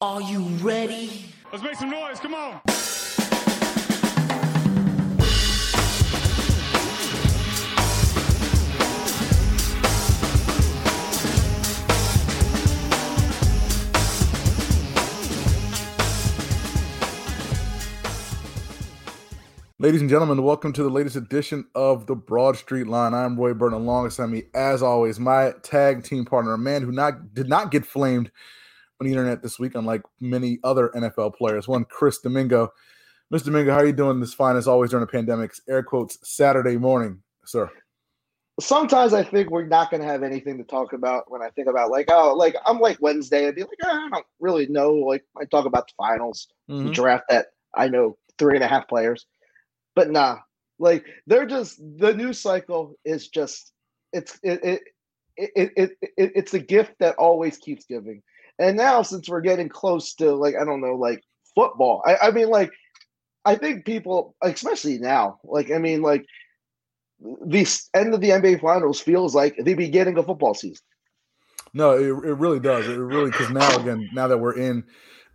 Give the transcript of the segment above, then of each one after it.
Are you ready? Let's make some noise. Come on. Ladies and gentlemen, welcome to the latest edition of the Broad Street Line. I'm Roy Burton. Alongside me, as always, my tag team partner, a man who not did not get flamed on the internet this week, unlike many other NFL players. One, Chris Domingo. Mr. Domingo, how are you doing this fine as always during the pandemic's air quotes Saturday morning, sir? Sometimes I think we're not going to have anything to talk about when I think about like oh like I'm like Wednesday I'd be like oh, I don't really know like I talk about the finals Mhm. the draft that I know three and a half players but nah like they're just the news cycle is just it's it it it, it, it it's a gift that always keeps giving and now since we're getting close to like I don't know like football I, I mean like I think people especially now like I mean like the end of the NBA Finals feels like the beginning of football season. No, it, it really does. It really because now again, now that we're in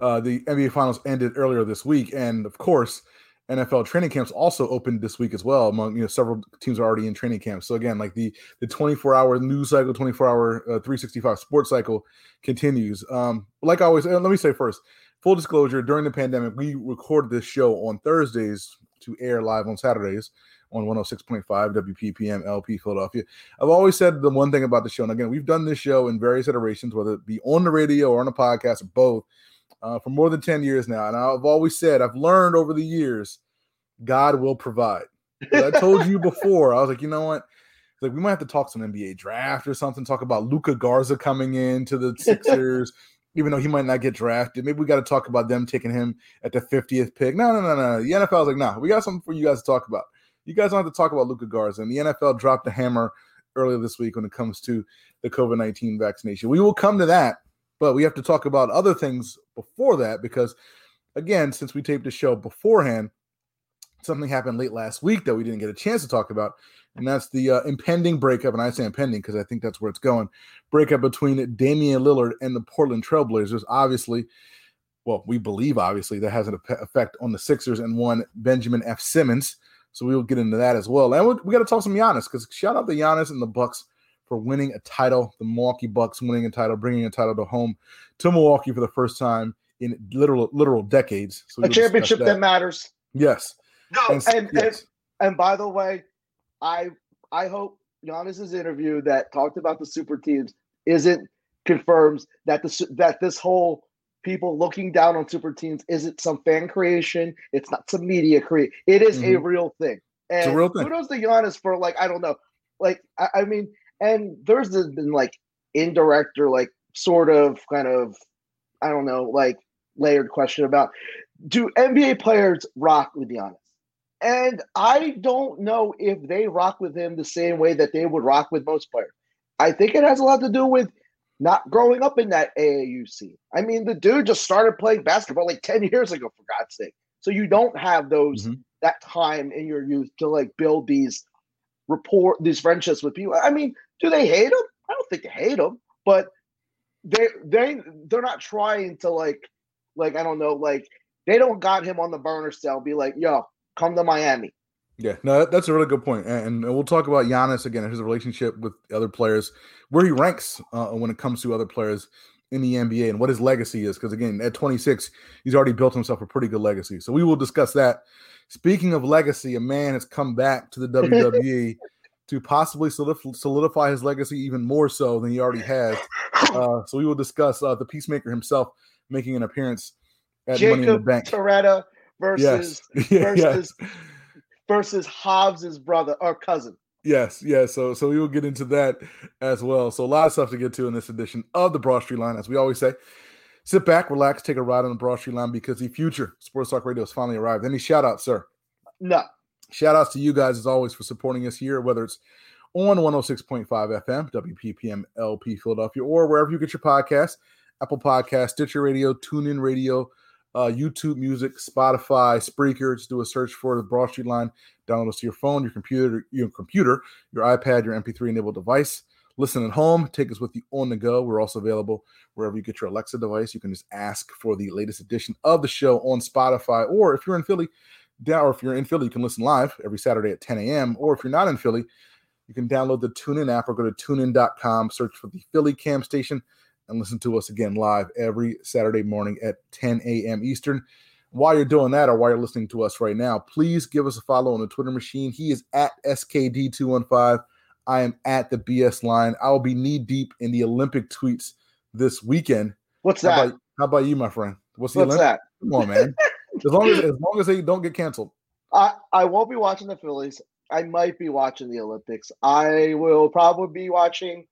uh, the NBA Finals ended earlier this week, and of course, NFL training camps also opened this week as well. Among you know, several teams are already in training camps. So again, like the the 24 hour news cycle, 24 hour uh, 365 sports cycle continues. Um, like always, uh, let me say first, full disclosure: during the pandemic, we recorded this show on Thursdays to air live on Saturdays on 106.5 WPPM LP Philadelphia. I've always said the one thing about the show, and again, we've done this show in various iterations, whether it be on the radio or on a podcast or both, uh, for more than 10 years now. And I've always said, I've learned over the years, God will provide. I told you before, I was like, you know what? Like, we might have to talk some NBA draft or something, talk about Luka Garza coming in to the Sixers. Even though he might not get drafted, maybe we got to talk about them taking him at the 50th pick. No, no, no, no. The NFL's like, nah, we got something for you guys to talk about. You guys don't have to talk about Luka Garza. And the NFL dropped the hammer earlier this week when it comes to the COVID 19 vaccination. We will come to that, but we have to talk about other things before that because, again, since we taped the show beforehand, something happened late last week that we didn't get a chance to talk about. And that's the uh, impending breakup. And I say impending because I think that's where it's going breakup between Damian Lillard and the Portland Trailblazers. Obviously, well, we believe obviously that has an effect on the Sixers and one Benjamin F. Simmons. So we will get into that as well. And we, got to talk some Giannis because shout out to Giannis and the Bucks for winning a title. The Milwaukee Bucks winning a title, bringing a title to home to Milwaukee for the first time in literal literal decades. So A championship that. matters. Yes. No, And- and, yes. and and by the way, I I hope Giannis's interview that talked about the super teams isn't confirms that the that this whole people looking down on super teams isn't some fan creation. It's not some media create. It is a Mhm. real thing. It's a And real thing. kudos to Giannis for like I don't know, like I, I mean, and there's been like indirect or like sort of kind of I don't know like layered question about do NBA players rock with Giannis? And I don't know if they rock with him the same way that they would rock with most players. I think it has a lot to do with not growing up in that AAU scene. I mean, the dude just started playing basketball like 10 years ago, for God's sake. So you don't have those Mhm. that time in your youth to like build these rapport, these friendships with people. I mean, do they hate him? I don't think they hate him, but they they they're not trying to like like I don't know, like they don't got him on the burner cell, be like, yo, come to Miami. Yeah, no, that- that's a really good point, and, and we'll talk about Giannis again, and his relationship with other players, where he ranks uh, when it comes to other players in the NBA, and what his legacy is. Because again, at 26, he's already built himself a pretty good legacy. So we will discuss that. Speaking of legacy, a man has come back to the WWE to possibly solidify his legacy even more so than he already has. Uh, so we will discuss uh, the Peacemaker himself making an appearance at Money in the Jacob Bank. Toretto versus Yes, versus yes. versus Hobbs's brother or cousin. Yes, yes. So so we will get into that as well. So a lot of stuff to get to in this edition of the Broad Street Line, as we always say. Sit back, relax, take a ride on the Broad Street Line because the future Sports Talk Radio has finally arrived. Any shout outs, sir? No. Shout outs to you guys as always for supporting us here, whether it's on 106.5 FM, WPPM LP Philadelphia, or wherever you get your podcasts Apple Podcast, Stitcher Radio, TuneIn Radio, uh, YouTube Music, Spotify, Spreaker. Just do a search for the Broad Street Line. Download us to your phone, your computer, your computer, your iPad, your MP3 enabled device. Listen at home. Take us with you on the go. We're also available wherever you get your Alexa device. You can just ask for the latest edition of the show on Spotify, or if you're in Philly, down, or if you're in Philly, you can listen live every Saturday at 10 a.m. Or if you're not in Philly, you can download the TuneIn app or go to tunein.com, search for the Philly Cam Station, and listen to us again live every Saturday morning at 10 a.m. Eastern. While you're doing that, or while you're listening to us right now, please give us a follow on the Twitter machine. He is at SKD215. I am at the BS line. I will be knee deep in the Olympic tweets this weekend. What's How that? about, how about you, my friend? What's the What's Olympic? that? Come on, man. As long as as long as they don't get canceled. I, I won't be watching the Phillies. I might be watching the Olympics. I will probably be watching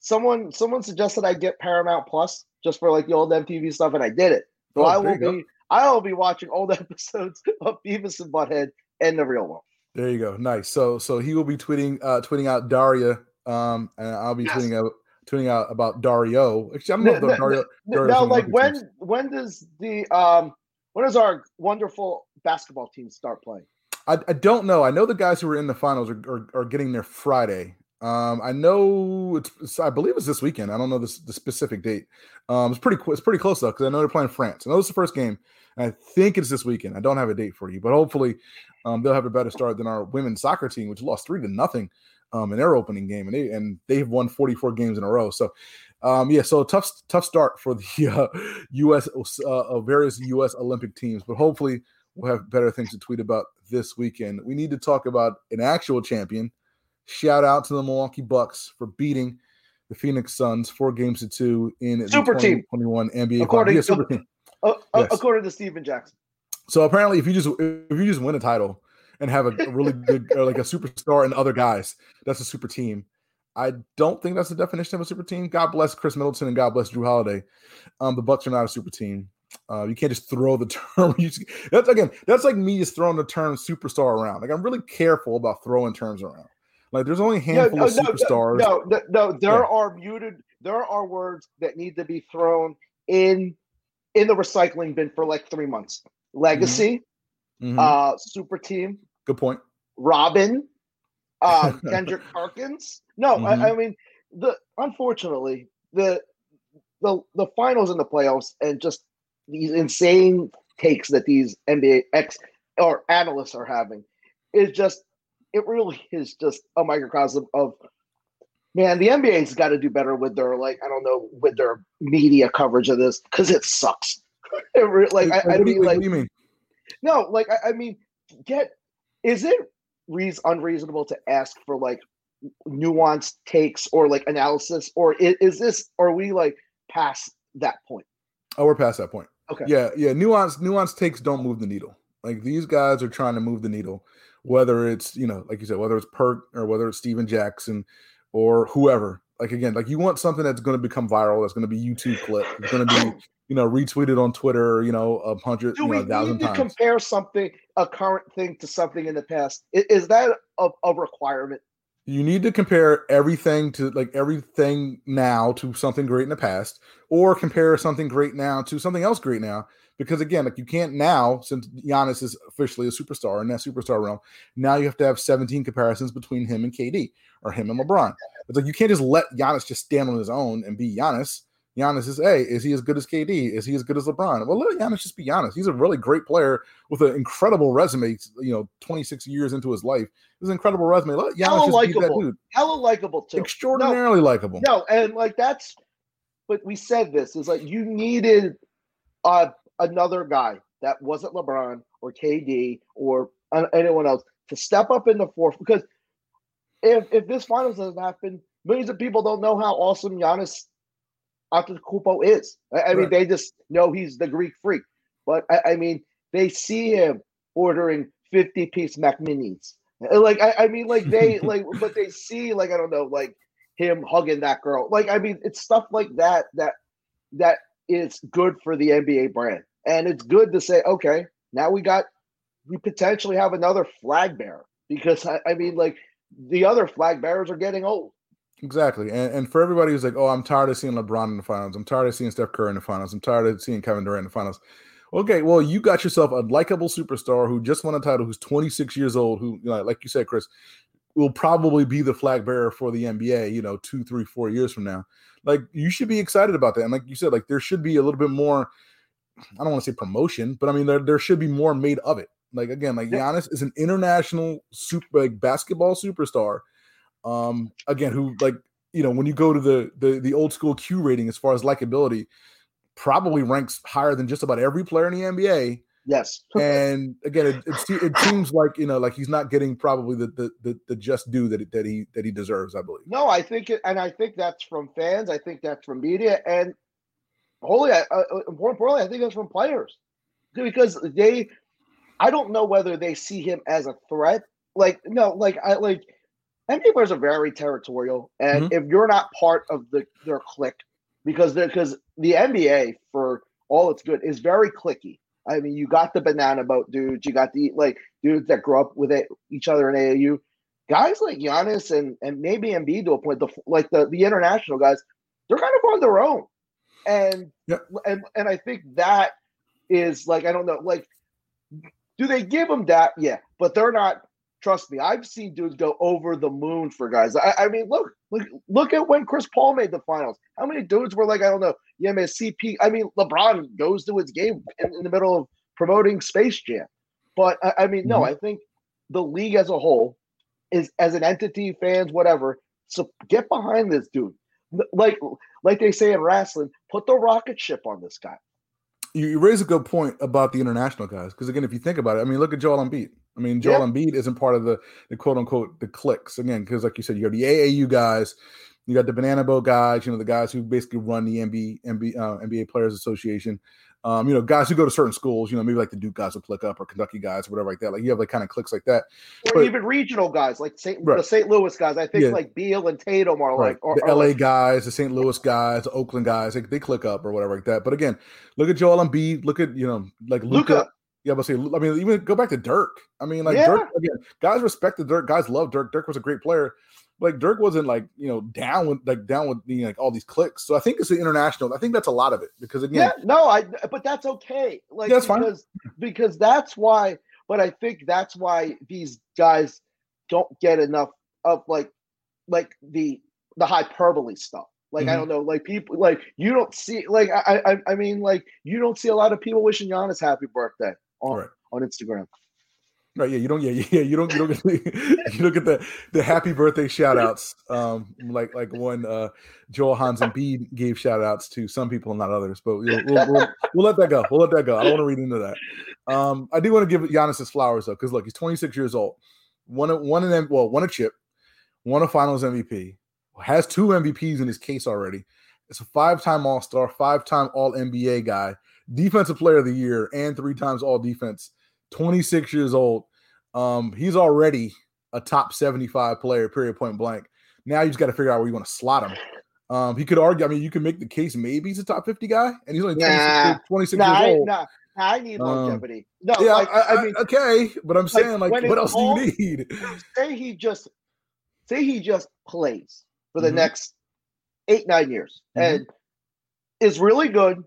someone someone suggested I get Paramount Plus just for like the old MTV stuff, and I did it. So Oh, I will you go. be I will be watching old episodes of Beavis and Butthead and the real world. There you go. Nice. So so he will be tweeting uh tweeting out Daria um and I'll be Yes. tweeting out tweeting out about Dario. Actually, I'm not know if No, the no, Dario, N- Now, like when when does the um when does our wonderful basketball team start playing? I, I don't know. I know the guys who were in the finals are, are, are getting there Friday. Um, I know it's, it's- I believe it's this weekend. I don't know this the specific date. Um, it's pretty it's pretty close though because I know they're playing France. I know it's the first game. I think it's this weekend. I don't have a date for you, but hopefully um, they'll have a better start than our women's soccer team, which lost three to nothing um, in their opening game, and they and they've won 44 games in a row. So um, yeah, so tough tough start for the uh, U.S. Uh, uh, various U.S. Olympic teams, but hopefully we'll have better things to tweet about this weekend. We need to talk about an actual champion. Shout out to the Milwaukee Bucks for beating the Phoenix Suns four games to two in Super the team. 2021 NBA According. Yeah, to- super team. Uh, uh, Yes. according to Stephen Jackson. So apparently, if you just if you just win a title and have a really good or like a superstar and other guys, that's a super team. I don't think that's the definition of a super team. God bless Khris Middleton and God bless Jrue Holiday. Um, the Bucks are not a super team. Uh, you can't just throw the term. that's again, that's like me just throwing the term superstar around. Like I'm really careful about throwing terms around. Like there's only a handful no, of no, no, superstars. No, no, no, there Yeah. are muted. There are words that need to be thrown in in the recycling bin for like three months. Legacy, Mhm. uh, super team, Good point. Robin, um, Kendrick Perkins. No, Mhm. I, I mean the unfortunately the the the finals and the playoffs and just these insane takes that these NBA ex or analysts are having is just it really is just a microcosm of man the NBA's got to do better with their like I don't know with their media coverage of this because it sucks. it like I, I what, do you, mean like what do you mean? no, like I, I mean, get is it reas unreasonable to ask for like nuanced takes or like analysis, or is, is this are we like past that point? Oh, we're past that point. Okay. Yeah, yeah. Nuance, nuance takes don't move the needle. Like these guys are trying to move the needle, whether it's you know, like you said, whether it's Perk or whether it's Stephen Jackson or whoever. Like again, like you want something that's going to become viral, that's going to be YouTube clip, it's going to be you know retweeted on Twitter, you know, a hundred, you know, a thousand need to times. compare something, a current thing, to something in the past? I- Is, that a, a requirement? you need to compare everything to like everything now to something great in the past or compare something great now to something else great now because again like you can't now since Giannis is officially a superstar in that superstar realm now you have to have 17 comparisons between him and KD or him and LeBron. It's like you can't just let Giannis just stand on his own and be Giannis. Giannis is hey is he as good as KD is he as good as LeBron? Well let Giannis just be Giannis. He's a really great player with an incredible resume you know 26 years into his life. It's an incredible resume. Let Giannis Hella just be that likable. dude. Hella likable too. extraordinarily likable. No, and like that's, but we said this is like you needed uh, another guy that wasn't LeBron or KD or anyone else to step up in the fourth because if if this finals doesn't happen, millions of people don't know how awesome Giannis Antetokounmpo is. I, I mean, Right. they just know he's the Greek freak, but I, I mean, they see him ordering fifty piece Mac Minis. Like I, I mean, like they like, but they see like I don't know, like him hugging that girl. Like I mean, it's stuff like that that that is good for the NBA brand. And it's good to say, okay, now we got we potentially have another flag bearer because I, I mean, like the other flag bearers are getting old. Exactly. And, and for everybody who's like, oh, I'm tired of seeing LeBron in the finals. I'm tired of seeing Steph Curry in the finals. I'm tired of seeing Kevin Durant in the finals. Okay, well, you got yourself a likable superstar who just won a title, who's 26 years old, who, you know, like you said, Chris, will probably be the flag bearer for the NBA, you know, two, three, four years from now. Like, you should be excited about that. And like you said, like, there should be a little bit more, I don't want to say promotion, but I mean, there, there should be more made of it. Like, again, like Giannis is an international super like basketball superstar. Um, again, who like, you know, when you go to the the the old school Q rating as far as likability, probably ranks higher than just about every player in the NBA. Yes. and again, it, it, it, seems like you know, like he's not getting probably the the the, the just due that that he that he deserves. I believe. No, I think it, and I think that's from fans. I think that's from media, and wholly, uh, more importantly, I think that's from players because they. I don't know whether they see him as a threat. Like no, like I like NBA players are very territorial, and mm-hmm. if you're not part of the their clique, because because the NBA for all it's good is very clicky. I mean, you got the banana boat dudes, you got the like dudes that grew up with it, each other in AAU. Guys like Giannis and and maybe Embiid to a point, the like the the international guys, they're kind of on their own, and and and I think that is like I don't know, like do they give them that? Yeah, but they're not Trust me, I've seen dudes go over the moon for guys. I, I, mean, look, look, look at when Chris Paul made the finals. How many dudes were like, I don't know, yeah, man, CP. I mean, LeBron goes to his game in, in the middle of promoting Space Jam. But I, I mean, no, mm-hmm. I think the league as a whole is as an entity, fans, whatever. So get behind this dude. Like, like they say in wrestling, put the rocket ship on this guy. You, you raise a good point about the international guys because again, if you think about it, I mean, look at Joel Embiid. I mean, Joel yep. Embiid isn't part of the, the quote unquote the clicks again, because like you said, you got the AAU guys, you got the Banana Boat guys, you know, the guys who basically run the NBA NBA, uh, NBA Players Association. Um, you know, guys who go to certain schools, you know, maybe like the Duke guys will click up or Kentucky guys or whatever like that. Like you have like kind of clicks like that, or but, even regional guys like St. Right. the St. Louis guys. I think yeah. like Beal and Tatum are right. like or, the LA like, guys, the St. Louis guys, the Oakland guys. They, they click up or whatever like that. But again, look at Joel Embiid. Look at you know like Luka. Yeah, but see, I mean, even go back to Dirk. I mean, like yeah. Dirk again. Guys respected Dirk. Guys love Dirk. Dirk was a great player. Like Dirk wasn't like you know down with like down with you know, like all these clicks. So I think it's the international. I think that's a lot of it because again, yeah, no, I. But that's okay. Like that's because, fine because that's why. But I think that's why these guys don't get enough of like like the the hyperbole stuff. Like mm-hmm. I don't know, like people like you don't see like I I I mean like you don't see a lot of people wishing Giannis happy birthday on, right. on Instagram. Right, yeah, you don't, yeah, yeah, you don't, you don't get, the, you don't get the the happy birthday shout outs, um, like like when uh, Joel Hans Embiid gave shout outs to some people and not others, but we'll, we'll, we'll, we'll, let that go. We'll let that go. I don't want to read into that. Um, I do want to give Giannis his flowers though, because look, he's 26 years old, one of one an well, one a chip, won a Finals MVP, has two MVPs in his case already. It's a five time All Star, five time All NBA guy defensive player of the year and three times all defense, 26 years old. Um, he's already a top 75 player, period, point blank. Now you just got to figure out where you want to slot him. Um, he could argue, I mean, you can make the case maybe he's a top 50 guy, and he's only 26, nah, 26 nah, years old. Nah, I need um, longevity. Um, no, yeah, like, I, I, I, mean, okay, but I'm saying, like, like what else all, do you need? Say he just, say he just plays for the mm-hmm. next eight, nine years mm-hmm. and is really good,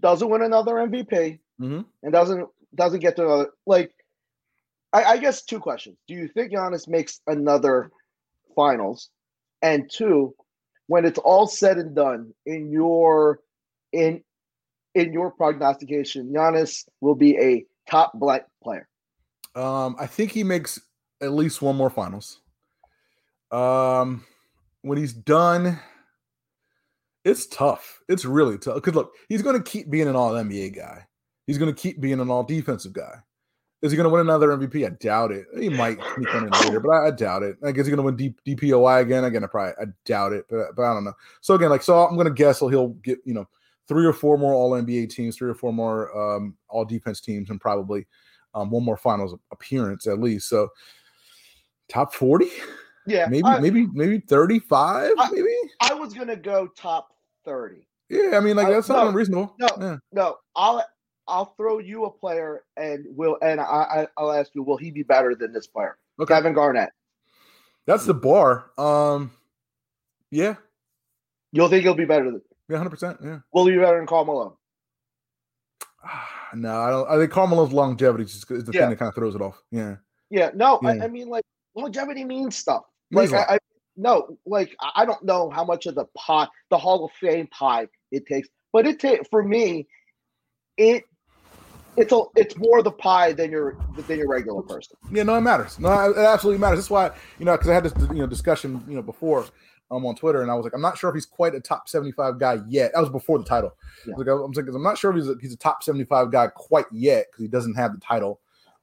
doesn't win another MVP, mm-hmm. and doesn't doesn't get to another like. I, I guess two questions: Do you think Giannis makes another finals? And two, when it's all said and done, in your in in your prognostication, Giannis will be a top black player. Um, I think he makes at least one more finals. Um, when he's done, it's tough. It's really tough. Because look, he's going to keep being an all NBA guy. He's going to keep being an all defensive guy. Is he going to win another MVP? I doubt it. He might sneak one in later, but I, I, doubt it. I guess he's going to win D, DPOY again. Again, I probably I doubt it, but, but I don't know. So again, like so, I'm going to guess he'll get you know three or four more All NBA teams, three or four more um, All Defense teams, and probably um, one more Finals appearance at least. So top forty. Yeah, maybe I, maybe maybe thirty five. Maybe I was gonna go top thirty. Yeah, I mean, like that's not no, unreasonable. no. Yeah. No, I'll I'll throw you a player and will and I, I I'll ask you, will he be better than this player? Okay. Kevin Garnett. That's the bar. Um, yeah, You'll think he'll be better than yeah, hundred percent. Yeah. will he be better than Karl Malone? No, I don't. I think Carmelo's longevity is, the Yeah. thing that kind of throws it off. Yeah. Yeah, no, Yeah. I, I mean like longevity means stuff. Means Like I no, like I don't know how much of the pie, the Hall of Fame pie it takes, but it takes for me, it it's a it's more the pie than your than your regular person. Yeah, no, it matters. No, it absolutely matters. That's why you know because I had this you know discussion you know before um on Twitter, and I was like, I'm not sure if he's quite a top 75 guy yet. That was before the title. I was like, I'm saying, I'm not sure if he's a, he's a top 75 guy quite yet because he doesn't have the title.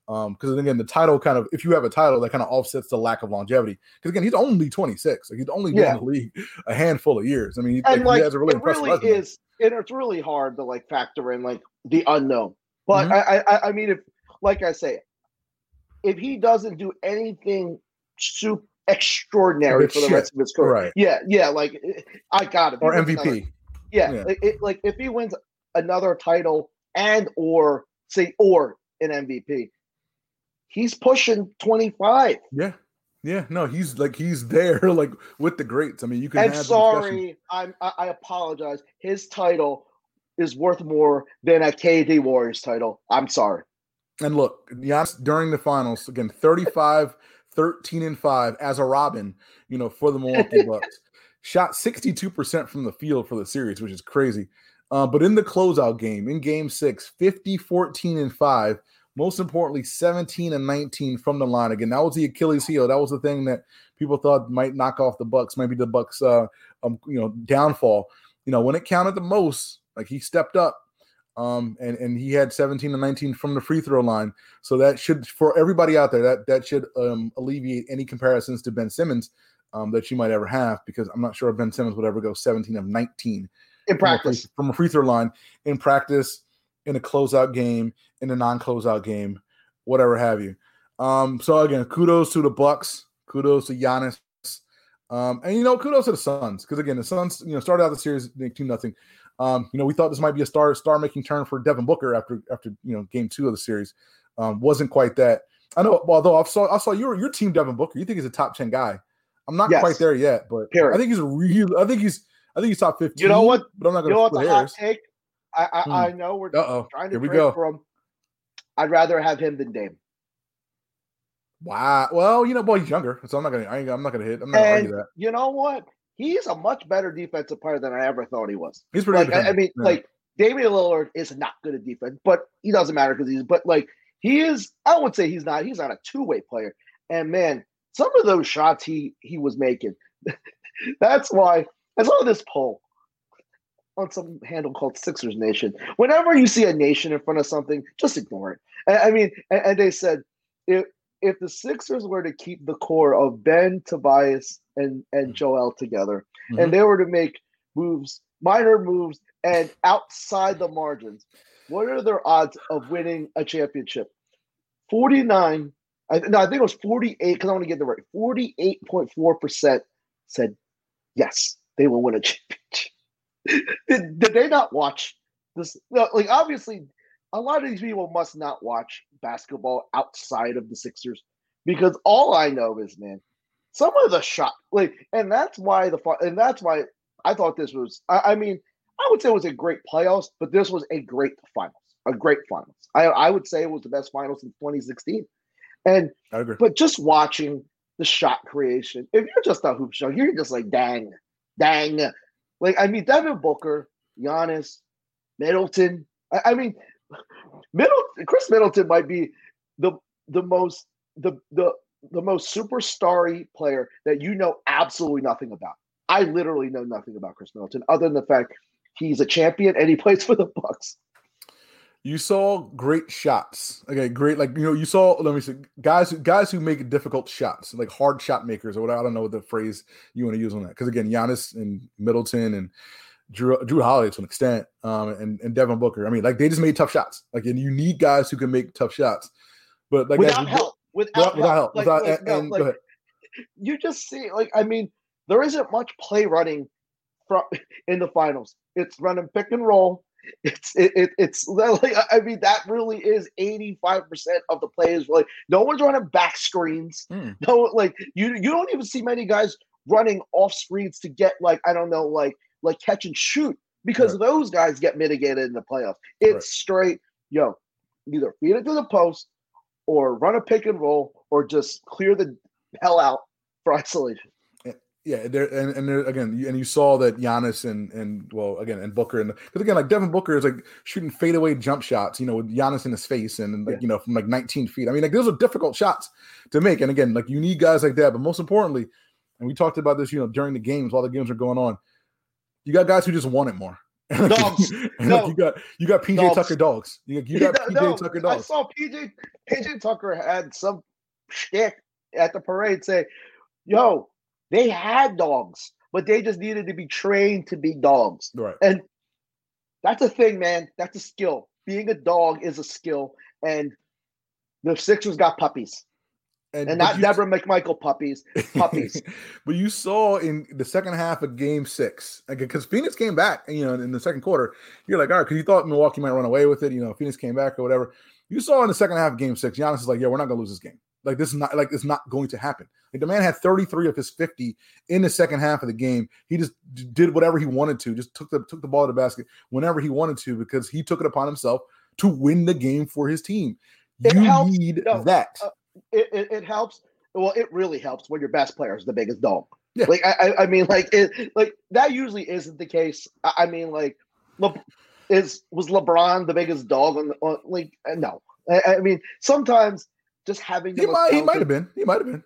Um, because again, the title kind of if you have a title, that kind of offsets the lack of longevity. Because again, he's only 26. Like he's only been Yeah. in the league a handful of years. I mean, he, and like, like he has a really it impressive really resume. is and it's really hard to like factor in like the unknown but Mhm. I, I i mean if like i say if he doesn't do anything super extraordinary for the shit. rest of his career Right. yeah yeah like eh, i got it or MVP. yeah, Yeah. Like, it, like if he wins another title and or say or an mvp he's pushing 25 Yeah. Yeah. No, he's like he's there like with the greats. I mean, you can and have sorry, I'm I, I apologize. His title is worth more than a KD Warriors title. I'm sorry. And look, Giannis during the finals, again, 35, 13, and 5 as a Robin, you know, for the Milwaukee Bucks. Shot 62% from the field for the series, which is crazy. Uh, but in the closeout game, in game six, 50, 14, and 5, most importantly, 17 and 19 from the line. Again, that was the Achilles heel. That was the thing that people thought might knock off the Bucks, maybe the Bucks uh um, you know, downfall. You know, when it counted the most, like he stepped up um, and and he had 17 and 19 from the free throw line. So that should for everybody out there that that should um, alleviate any comparisons to Ben Simmons um, that you might ever have because I'm not sure if Ben Simmons would ever go 17 of 19 In from a free- practice, from a free throw line in practice, in a closeout game, in a non-closeout game, whatever have you. Um, so again, kudos to the Bucks, kudos to Giannis, um, and you know, kudos to the Suns because again, the Suns, you know, started out the series two nothing. Um, you know, we thought this might be a star star making turn for Devin Booker after after you know game two of the series. Um, wasn't quite that. I know, although I saw I saw your your team Devin Booker. You think he's a top ten guy. I'm not Yes. quite there yet, but Period. I think he's a real. I think he's. I think he's top fifteen. You know what? But I'm not going know to what's split a hot hairs. take? I I, Hmm. I know we're Uh oh. trying to Here trade for him. I'd rather have him than Dame. Wow. Well, you know, boy, he's younger, so I'm not gonna. I ain't, I'm not gonna hit. I'm not gonna argue that. you know what? He's a much better defensive player than I ever thought he was. He's pretty. Like good I, I mean, Yeah. like Damian Lillard is not good at defense, but he doesn't matter because he's. But like he is, I would say he's not. He's not a two way player. And man, some of those shots he he was making. that's why I saw this poll on some handle called Sixers Nation. Whenever you see a nation in front of something, just ignore it. I, I mean, and, and they said if if the Sixers were to keep the core of Ben, Tobias, and and Joel together, Mhm. and they were to make moves, minor moves, and outside the margins, what are their odds of winning a championship? Forty nine. I, no, I think it was 48 because I want to get the right. 48.4% said yes, they will win a championship. Did, did they not watch this? Like, obviously, a lot of these people must not watch basketball outside of the Sixers because all I know is, man, some of the shot, like, and that's why the, and that's why I thought this was, I, I mean, I would say it was a great playoffs, but this was a great finals, a great finals. I, I would say it was the best finals in 2016. And I agree. but just watching the shot creation, if you're just a hoop show, you're just like, dang, dang. Like, I mean, Devin Booker, Giannis, Middleton. I, I mean, Middleton, Khris Middleton might be the the most the the the most superstar player that you know absolutely nothing about. I literally know nothing about Khris Middleton other than the fact he's a champion and he plays for the Bucks. You saw great shots. Okay, great. Like you know, you saw. Let me see, guys. who Guys who make difficult shots, like hard shot makers, or what. I don't know what the phrase you want to use on that. Because again, Giannis and Middleton and Jrue, Jrue Holiday to an extent, um, and and Devin Booker. I mean, like they just made tough shots. Like, and you need guys who can make tough shots. But like without we- help. Without, without, without help. Like- without, like, and, no, and like, go ahead. you just see like I mean, there isn't much play running from in the finals. It's running pick and roll. It's it, it it's like I mean that really is 85% of the plays like no one's running back screens. Mm. No like you you don't even see many guys running off screens to get like I don't know like like catch and shoot because Right. those guys get mitigated in the playoffs. It's Right. straight yo either feed it to the post or run a pick and roll or just clear the hell out for isolation. Yeah, there and, and there again, you, and you saw that Giannis and and well again and Booker and because again like Devin Booker is like shooting fadeaway jump shots, you know, with Giannis in his face and, like Yeah. you know from like 19 feet. I mean, like those are difficult shots to make, and again, like you need guys like that. But most importantly, and we talked about this, you know, during the games while the games are going on, you got guys who just want it more. Like, Dogs. No. like, you got you got PJ Dogs. Tucker dogs. You, you got PJ No, Tucker dogs. I saw PJ PJ Tucker had some shtick at the parade say, "Yo, they had dogs, but they just needed to be trained to be dogs." Right. And that's a thing, man. That's a skill. Being a dog is a skill, and the Sixers got puppies, and but not you- Deborah McMichael puppies. Puppies. but you saw in the second half of game six, because Phoenix came back, you know, in the second quarter, you're like, all right, because you thought Milwaukee might run away with it. You know, Phoenix came back or whatever. You saw in the second half of game six, Giannis is like, yeah, we're not going to lose this game. Like, this is not, like, it's not going to happen. Like, the man had 33 of his 50 in the second half of the game. He just did whatever he wanted to, just took the, took the ball to the basket whenever he wanted to, because he took it upon himself to win the game for his team. It you helps. need No, that. uh, it, it, it helps. Well, it really helps when your best player is the biggest dog. Yeah. Like I, I, mean, like it, like that usually isn't the case. I, I mean, like, Le, is was LeBron the biggest dog on the on, like? uh, No, I, I mean sometimes just having he might, he might have been. He might have been.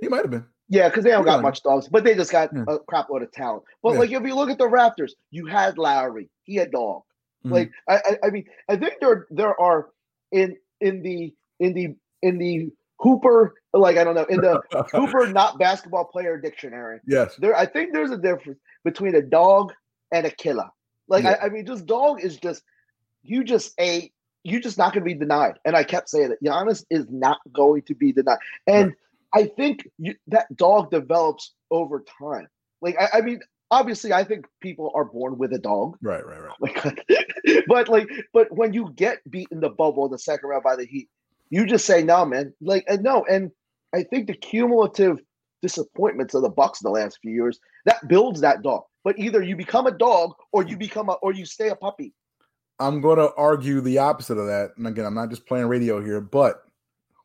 He might have been. Yeah, because they don't got much dogs, but they just got Yeah. a crap load of talent. But Yeah. like if you look at the Raptors, you had Lowry, he had dog. Mhm. Like I, I, mean, I think there there are in in the in the in the Hooper, like I don't know, in the Hooper not basketball player dictionary. yes. There, I think there's a difference between a dog and a killer. Like Yeah. I, I mean, just dog is just you just a you just not going to be denied. And I kept saying that Giannis is not going to be denied. And I think you, that dog develops over time. Like I, I mean, obviously, I think people are born with a dog. Right, right, right. Like, but like, but when you get beat in the bubble in the second round by the Heat, you just say no, man. Like, and no, and I think the cumulative disappointments of the Bucks in the last few years that builds that dog. But either you become a dog or you become a or you stay a puppy. I'm going to argue the opposite of that. And again, I'm not just playing radio here, but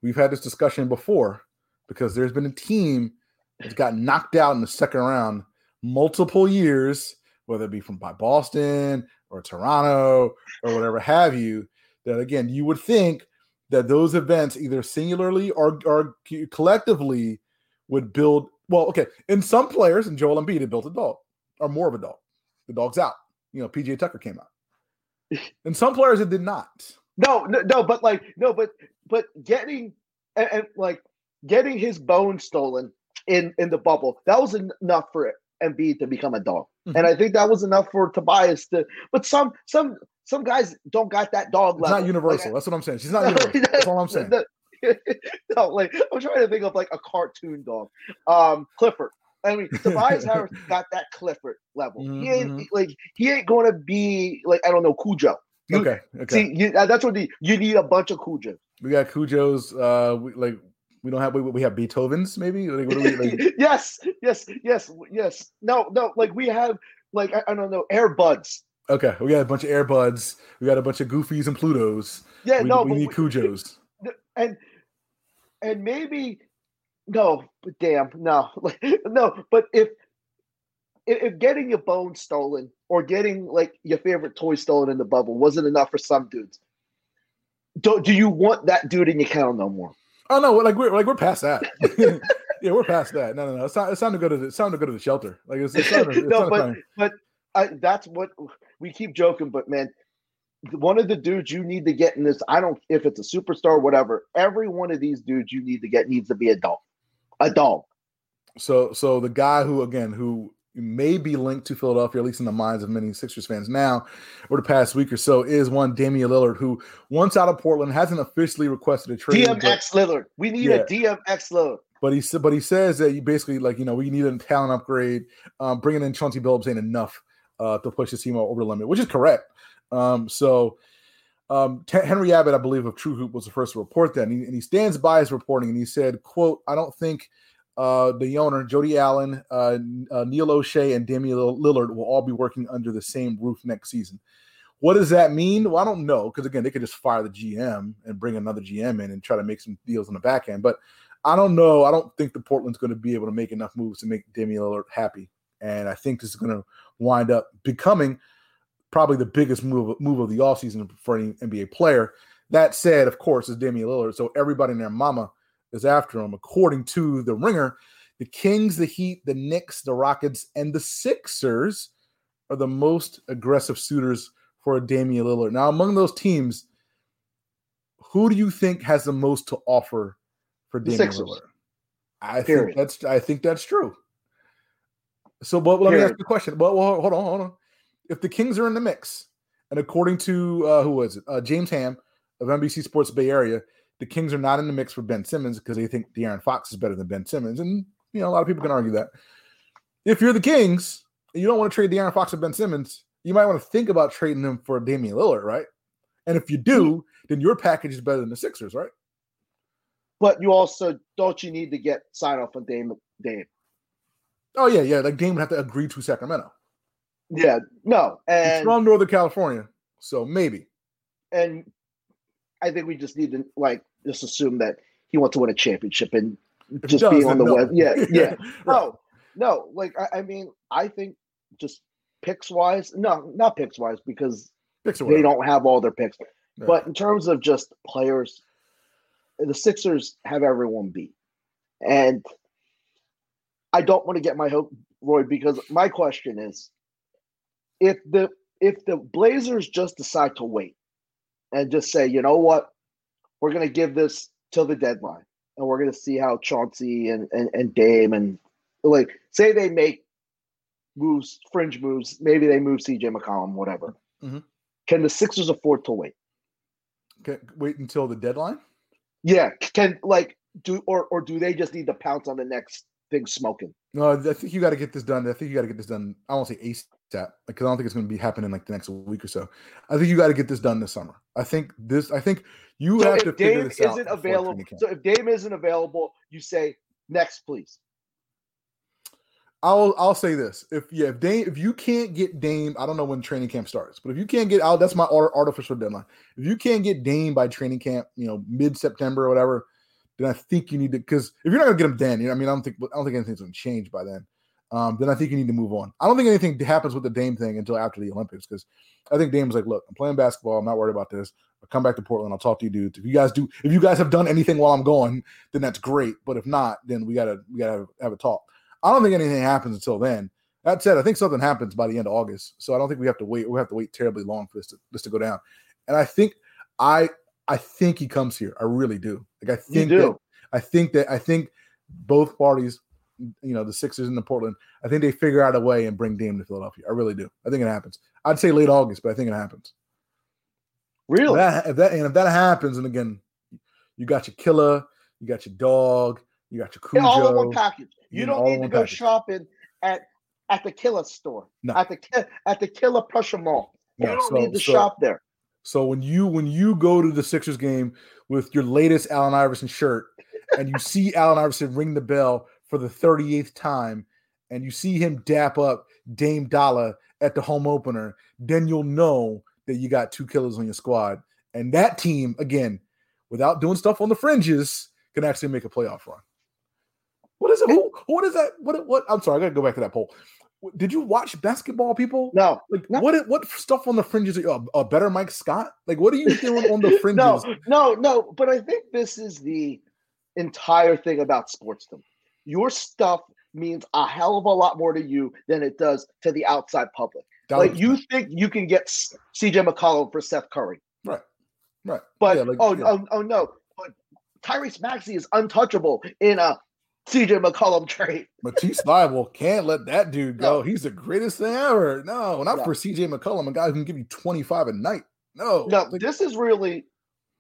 we've had this discussion before because there's been a team that's got knocked out in the second round multiple years, whether it be from by Boston or Toronto or whatever have you. That again, you would think that those events, either singularly or, or collectively, would build. Well, okay, in some players, and Joel Embiid had built a dog, or more of a dog. The dog's out. You know, PJ Tucker came out. And some players it did not. No, no, no, but like no, but but getting and, and like getting his bone stolen in in the bubble that was enough for Embiid to become a dog, Mhm. and I think that was enough for Tobias to. But some some some guys don't got that dog It's level. not universal. That's what I'm saying. She's not universal. That's all I'm saying. No, like I'm trying to think of like a cartoon dog. Um, Clifford. I mean, Tobias Harris got that Clifford level. He ain't Mhm. like he ain't gonna be like I don't know Cujo. You- Okay. Okay. See, you, uh, that's what the, you need a bunch of Cujos. we got Cujo's. Uh, we, like we don't have. We, we have Beethoven's maybe. Like, we, like, yes, yes, yes, yes. No, no, like we have like I, I don't know, Airbuds. Okay. We got a bunch of Airbuds. We got a bunch of Goofies and Plutos. Yeah, we, no, we need Cujo's. and and maybe no, but damn, no, like no, but if if, getting your bone stolen or getting like your favorite toy stolen in the bubble wasn't enough for some dudes, do, do you want that dude in your kennel no more? Oh no, like we're like we're past that. yeah, we're past that. No, no, no. It's time, it's time to go to the it's time to go to the shelter. Like it's, it's time to, it's no, time but find- but I, that's what we keep joking. But man, one of the dudes you need to get in this. I don't if it's a superstar whatever. Every one of these dudes you need to get needs to be a dog, a dog. So so the guy who again who may be linked to Philadelphia, at least in the minds of many Sixers fans now, over the past week or so, is one Damian Lillard, who once out of Portland hasn't officially requested a trade. but- DMX Lillard. We need Yeah. a DMX Lillard. But he said, but he says that you basically like you know we need a talent upgrade. Um, bringing in Chauncey Billups ain't enough uh, to push the team over the limit, which is correct. Um, so um, T- Henry Abbott, I believe, of True Hoop was the first to report that, and he, and he stands by his reporting. And he said, "quote I don't think uh, the owner, Jody Allen, uh, uh, Neil Olshey, and Damian Lillard will all be working under the same roof next season." What does that mean? Well, I don't know because again, they could just fire the GM and bring another GM in and try to make some deals on the back end. But I don't know. I don't think the Portland's going to be able to make enough moves to make Damian Lillard happy, and I think this is going to wind up becoming probably the biggest move move of the offseason for any NBA player. That said, of course, is Damian Lillard. So everybody and their mama is after him. According to the ringer, the Kings, the Heat, the Knicks, the Rockets, and the Sixers are the most aggressive suitors for a Damian Lillard. Now, among those teams, who do you think has the most to offer for Damian Lillard? I Period. think that's I think that's true. So, but let Period. me ask you a question. Well, well, hold on, hold on. If the Kings are in the mix, and according to uh, who was it, uh, James Ham of NBC Sports Bay Area, the Kings are not in the mix for Ben Simmons because they think De'Aaron Fox is better than Ben Simmons, and you know a lot of people can argue that. If you're the Kings and you don't want to trade De'Aaron Fox or Ben Simmons, you might want to think about trading them for Damian Lillard, right? And if you do, then your package is better than the Sixers, right? But you also don't you need to get sign off on Dame Dame. Oh yeah, yeah. Like Dame would have to agree to Sacramento. Yeah, no, and He's from Northern California, so maybe. And I think we just need to like just assume that he wants to win a championship and if just does, being on the no. web. Yeah, yeah. right. No, no. Like I, I, mean, I think just picks wise, no, not picks wise because picks they don't have all their picks. But in terms of just players, the Sixers have everyone beat, and I don't want to get my hope, Roy, because my question is, if the if the Blazers just decide to wait and just say, you know what, we're going to give this till the deadline, and we're going to see how Chauncey and, and and Dame and like say they make moves, fringe moves, maybe they move CJ McCollum, whatever. Mm-hmm. Can the Sixers afford to wait? Okay, wait until the deadline. Yeah, can like do or or do they just need to pounce on the next thing smoking? No, I think you got to get this done. I think you got to get this done. I won't say ASAP because I don't think it's going to be happening like the next week or so. I think you got to get this done this summer. I think this. I think you so have to Dame figure this isn't out. Available, so if Dame isn't available, you say next, please. I'll I'll say this: if yeah, if Dame, if you can't get Dame, I don't know when training camp starts, but if you can't get out, that's my artificial deadline. If you can't get Dame by training camp, you know, mid September or whatever, then I think you need to because if you're not gonna get him then, you know, I mean, I don't think I don't think anything's gonna change by then. Um, then I think you need to move on. I don't think anything happens with the Dame thing until after the Olympics because I think Dame's like, look, I'm playing basketball. I'm not worried about this. I'll come back to Portland. I'll talk to you dudes. If you guys do, if you guys have done anything while I'm going, then that's great. But if not, then we gotta we gotta have, have a talk. I don't think anything happens until then. That said, I think something happens by the end of August. So I don't think we have to wait. We have to wait terribly long for this to this to go down. And I think I I think he comes here. I really do. Like I think that I think that I think both parties, you know, the Sixers and the Portland, I think they figure out a way and bring Dame to Philadelphia. I really do. I think it happens. I'd say late August, but I think it happens. Really? If that, if that and if that happens, and again, you got your killer, you got your dog, you got your Cujo, all in one package. You, you don't need to go package. shopping at at the killer store, no. at the at the killer pressure mall. You no, don't so, need to so, shop there. So when you when you go to the Sixers game with your latest Allen Iverson shirt and you see Allen Iverson ring the bell for the 38th time and you see him dap up Dame Dollar at the home opener, then you'll know that you got two killers on your squad. And that team, again, without doing stuff on the fringes, can actually make a playoff run. What is it? Who, what is that? What? What? I'm sorry, I gotta go back to that poll. Did you watch basketball, people? No. Like no. what? What stuff on the fringes? A, a better Mike Scott? Like what are you doing on the fringes? no, no, no. But I think this is the entire thing about sportsdom. Your stuff means a hell of a lot more to you than it does to the outside public. That like you think you can get CJ McCollum for Seth Curry, right? Right. But yeah, like, oh, yeah. oh, oh no, but Tyrese Maxey is untouchable in a CJ McCollum trade. Matisse Thybulle can't let that dude go. No. He's the greatest thing ever. No, not for CJ McCollum, a guy who can give you 25 a night. No. No, like, this is really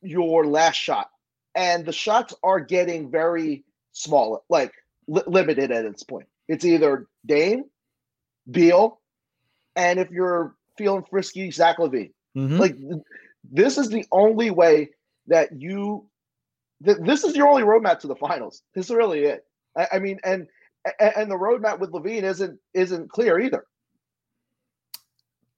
your last shot and the shots are getting very small, like li- limited at its point. It's either Dame, Beal, and if you're feeling frisky, Zach LaVine. Mhm. Like this is the only way that you. Th- this is your only roadmap to the finals. This is really it. I, I mean, and and the roadmap with LaVine isn't isn't clear either.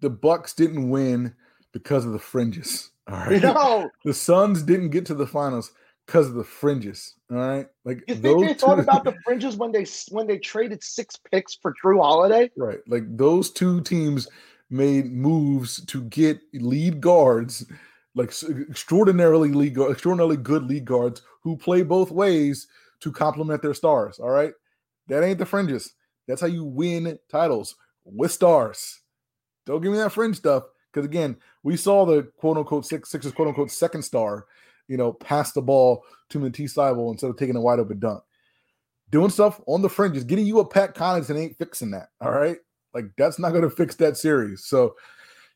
the Bucks didn't win because of the fringes. All right. Know, The Suns didn't get to the finals because of the fringes. All right. Like you think those they thought two- about the fringes when they when they traded six picks for Jrue Holiday? right. Like those two teams made moves to get lead guards, like extraordinarily lead extraordinarily good lead guards who play both ways to complement their stars. All right. That ain't the fringes. That's how you win titles with stars. Don't give me that fringe stuff. Because again, we saw the quote unquote six, six sixes quote unquote second star, you know, pass the ball to Matisse Thybulle instead of taking a wide open dunk. Doing stuff on the fringes, getting you a Pat Connaughton ain't fixing that. All right. Like that's not going to fix that series. So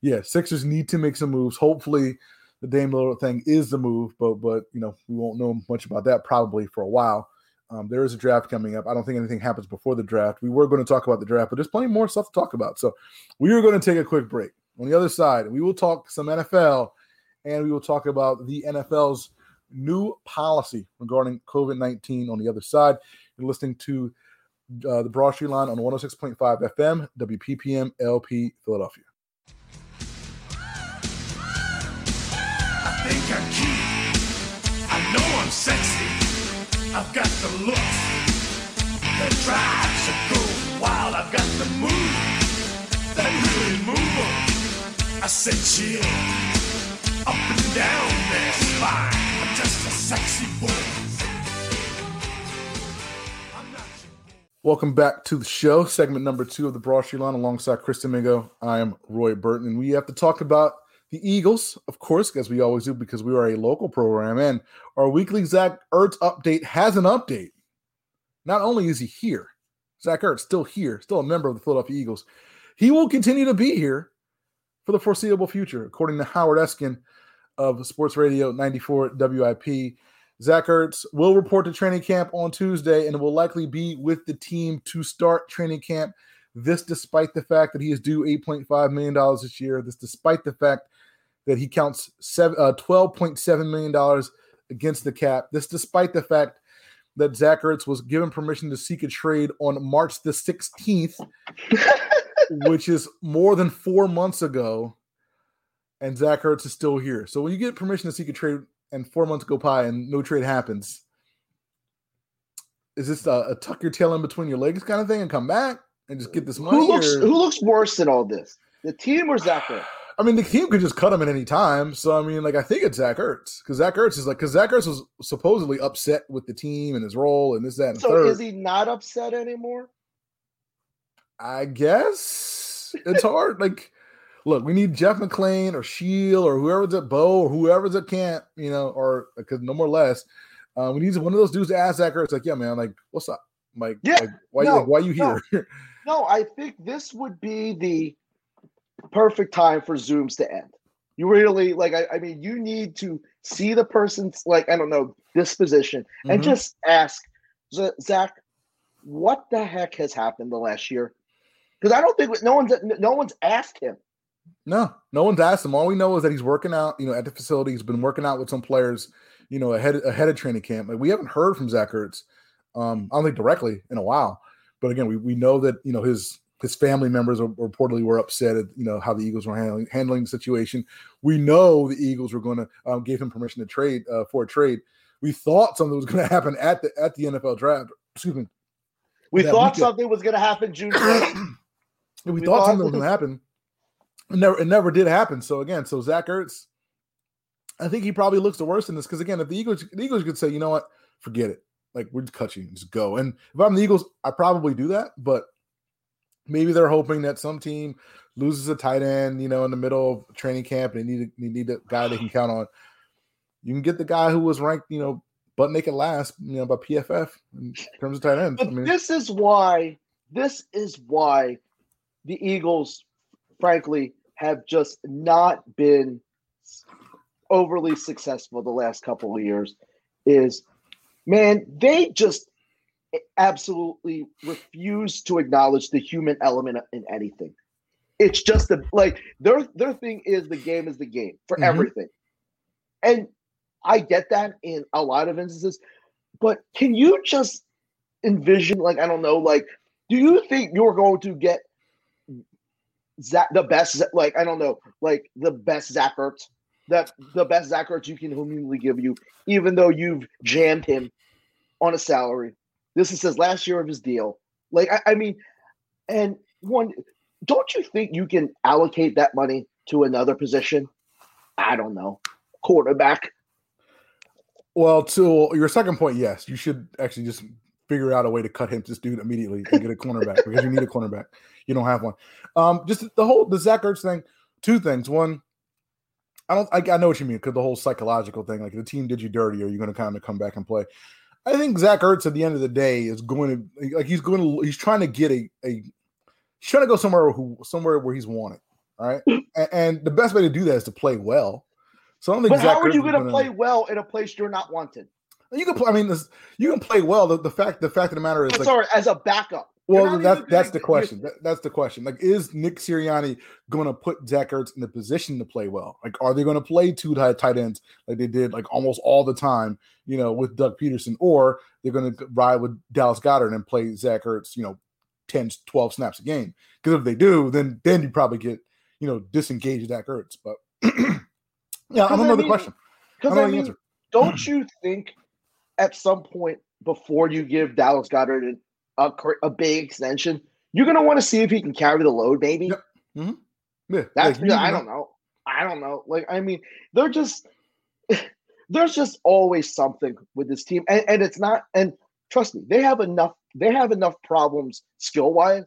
yeah, Sixers need to make some moves. Hopefully the Dame Lillard thing is the move, but but you know, we won't know much about that probably for a while. Um, there is a draft coming up. I don't think anything happens before the draft. We were going to talk about the draft, but there's plenty more stuff to talk about. So we are going to take a quick break. On the other side, we will talk some NFL and we will talk about the NFL's new policy regarding COVID 19 on the other side. You're listening to uh, the Broad Street Line on 106.5 FM, WPPM LP Philadelphia. I think I'm cute. I know I'm sexy. I've got the look that drives a go wild. I've got the move that really move 'em. I said chill up and down their spine. I'm just a sexy boy. Welcome back to the show, segment number two of the Broad Line alongside Chris Domingo. I am Roy Burton, and we have to talk about the Eagles, of course, as we always do, because we are a local program. And our weekly Zach Ertz update has an update. Not only is he here, Zach Ertz still here, still a member of the Philadelphia Eagles. He will continue to be here for the foreseeable future, according to Howard Eskin of Sports Radio 94 WIP. Zach Ertz will report to training camp on Tuesday and will likely be with the team to start training camp. This, despite the fact that he is due $8.5 million this year. This, despite the fact that he counts seven, uh, $12.7 million against the cap. This, despite the fact that Zach Ertz was given permission to seek a trade on March the 16th, which is more than four months ago. And Zach Ertz is still here. So when you get permission to seek a trade and four months go by and no trade happens, is this a, a tuck your tail in between your legs kind of thing and come back and just get this money? Who looks or- who looks worse in all this? The team or Zach Ertz? I mean, the team could just cut him at any time. So I mean, like I think it's Zach Ertz because Zach Ertz is like because Zach Ertz was supposedly upset with the team and his role and this that and So third. is he not upset anymore? I guess it's hard. Like, look, we need Jeff McLane or Shield or whoever's at Bo or whoever's at camp, you know, or because no more less. Uh, we need one of those dudes to ask Zach Ertz, like, yeah, man, like, what's up? Like, Yeah, like, why, no, like, why you no. here? No, I think this would be the perfect time for Zooms to end. You really like, I, I mean, you need to see the person's like, I don't know, disposition and Mhm. just ask Zach, what the heck has happened the last year? Because I don't think no one's no one's asked him. No, no one's asked him. All we know is that he's working out, you know, at the facility. He's been working out with some players, you know, ahead ahead of training camp. Like we haven't heard from Zach Ertz, um, I don't think directly in a while. But again, we, we know that you know his his family members are, reportedly were upset at you know how the Eagles were handling handling the situation. We know the Eagles were going to um, gave him permission to trade uh, for a trade. We thought something was going to happen at the at the NFL draft. Excuse me. We thought weekend. something was going to happen June 1st. We, We thought thought- something was going to happen. It never, it never did happen. So again, so Zach Ertz, I think he probably looks the worst in this because again, if the Eagles, the Eagles could say, you know what, forget it, like we're just cut you, just go. And if I'm the Eagles, I probably do that. But maybe they're hoping that some team loses a tight end, you know, in the middle of training camp, and they need a, they need a guy they can count on. You can get the guy who was ranked, you know, butt naked last, you know, by PFF in terms of tight ends. I But mean, this is why this is why the Eagles, frankly, have just not been overly successful the last couple of years. Is man, they just absolutely refuse to acknowledge the human element in anything. It's just a like their their thing is the game is the game for Mhm. everything. And I get that in a lot of instances, but can you just envision like I don't know, like do you think you're going to get Zach the best like I don't know, like the best Zach Ertz, that the best Zach Ertz you can humanly give you, even though you've jammed him on a salary. This is his last year of his deal. Like I, I mean, and one, don't you think you can allocate that money to another position? I don't know, quarterback. Well, to your second point, yes, you should actually just figure out a way to cut him, this dude immediately and get a cornerback because you need a cornerback. You don't have one. Um, just the whole the Zach Ertz thing. Two things. One, I don't. I, I know what you mean because the whole psychological thing, like the team did you dirty, are you going to kind of come back and play? I think Zach Ertz at the end of the day is going to like he's going to he's trying to get a a he's trying to go somewhere who somewhere where he's wanted. All right, and, and the best way to do that is to play well. So I don't think But Zach how are Ertz you going to play well in a place you're not wanted? You can play. I mean, this, you can play well. The, the fact, the fact of the matter is, like, sorry, as a backup. Well, that's that's the question. That, that's the question. Like, is Nick Sirianni going to put Zach Ertz in the position to play well? Like, are they going to play two tight tight ends like they did like almost all the time? You know, with Doug Pederson, or they're going to ride with Dallas Goedert and play Zach Ertz. You know, 10, 12 snaps a game. Because if they do, then then you probably get you know disengaged Zach Ertz. But yeah, I Because, don't I mean, question. I Because I mean, answer. don't you think at some point before you give Dallas Goedert a a big extension, you're going to want to see if he can carry the load, maybe? Yep. Mm-hmm. Yeah, That's like, I don't know. I don't know. Like I mean, they're just there's just always something with this team, and, and it's not. And trust me, they have enough. They have enough problems skill wise.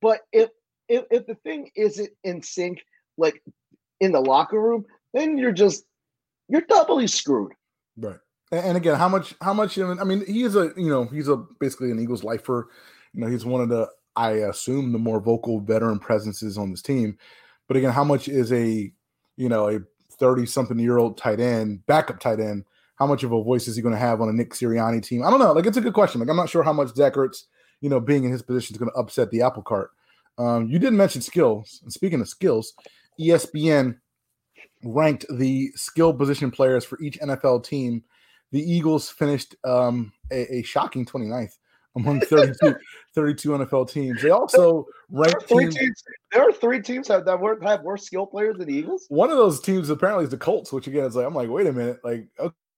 But if if if the thing isn't in sync, like in the locker room, then you're just you're doubly screwed. Right. And, again, how much? How much? I mean, he is a you know he's a basically an Eagles lifer. You know, he's one of the I assume the more vocal veteran presences on this team. But again, how much is a you know a thirty something year old tight end, backup tight end? How much of a voice is he going to have on a Nick Sirianni team? I don't know. Like it's a good question. Like I'm not sure how much Zach you know, being in his position is going to upset the apple cart. Um, you didn't mention skills. And speaking of skills, ESPN ranked the skill position players for each NFL team. The Eagles finished um, a, a shocking 29th among 32, 32 NFL teams. They also There are ranked teams. teams. There are three teams that that wor- have worse skill players than the Eagles. One of those teams apparently is the Colts, which again is like I'm like, wait a minute, like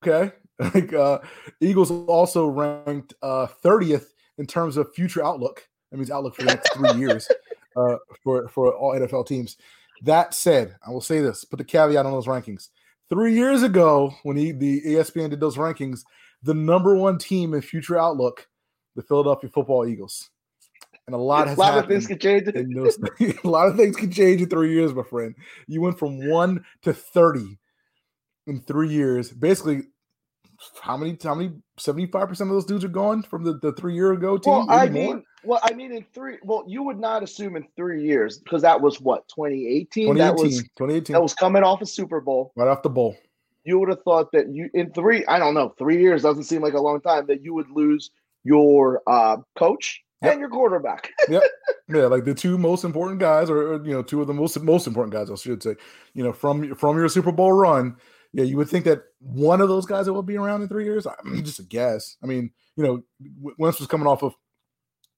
okay, like uh, Eagles also ranked uh, 30th in terms of future outlook. That means outlook for the next three years uh, for for all NFL teams. That said, I will say this: put the caveat on those rankings. Three years ago, when he, the ESPN did those rankings, the number one team in future outlook, the Philadelphia Football Eagles, and a lot has A lot of things can change. in those, a lot of things can change in three years, my friend. You went from one to thirty in three years. Basically, how many? How many? Seventy-five percent of those dudes are gone from the, the three year ago team. Well, I mean, well, I mean, in three. Well, you would not assume in three years because that was what 2018. That was 2018, that was coming off a Super Bowl. right off the bowl. You would have thought that you in three. I don't know. Three years doesn't seem like a long time. That you would lose your uh, coach Yep. and your quarterback. Yeah, like the two most important guys, or, or, you know, two of the most most important guys, I should say. You know, from from your Super Bowl run, yeah, you would think that one of those guys that will be around in three years. I'm just a guess. I mean, you know, Wentz was coming off of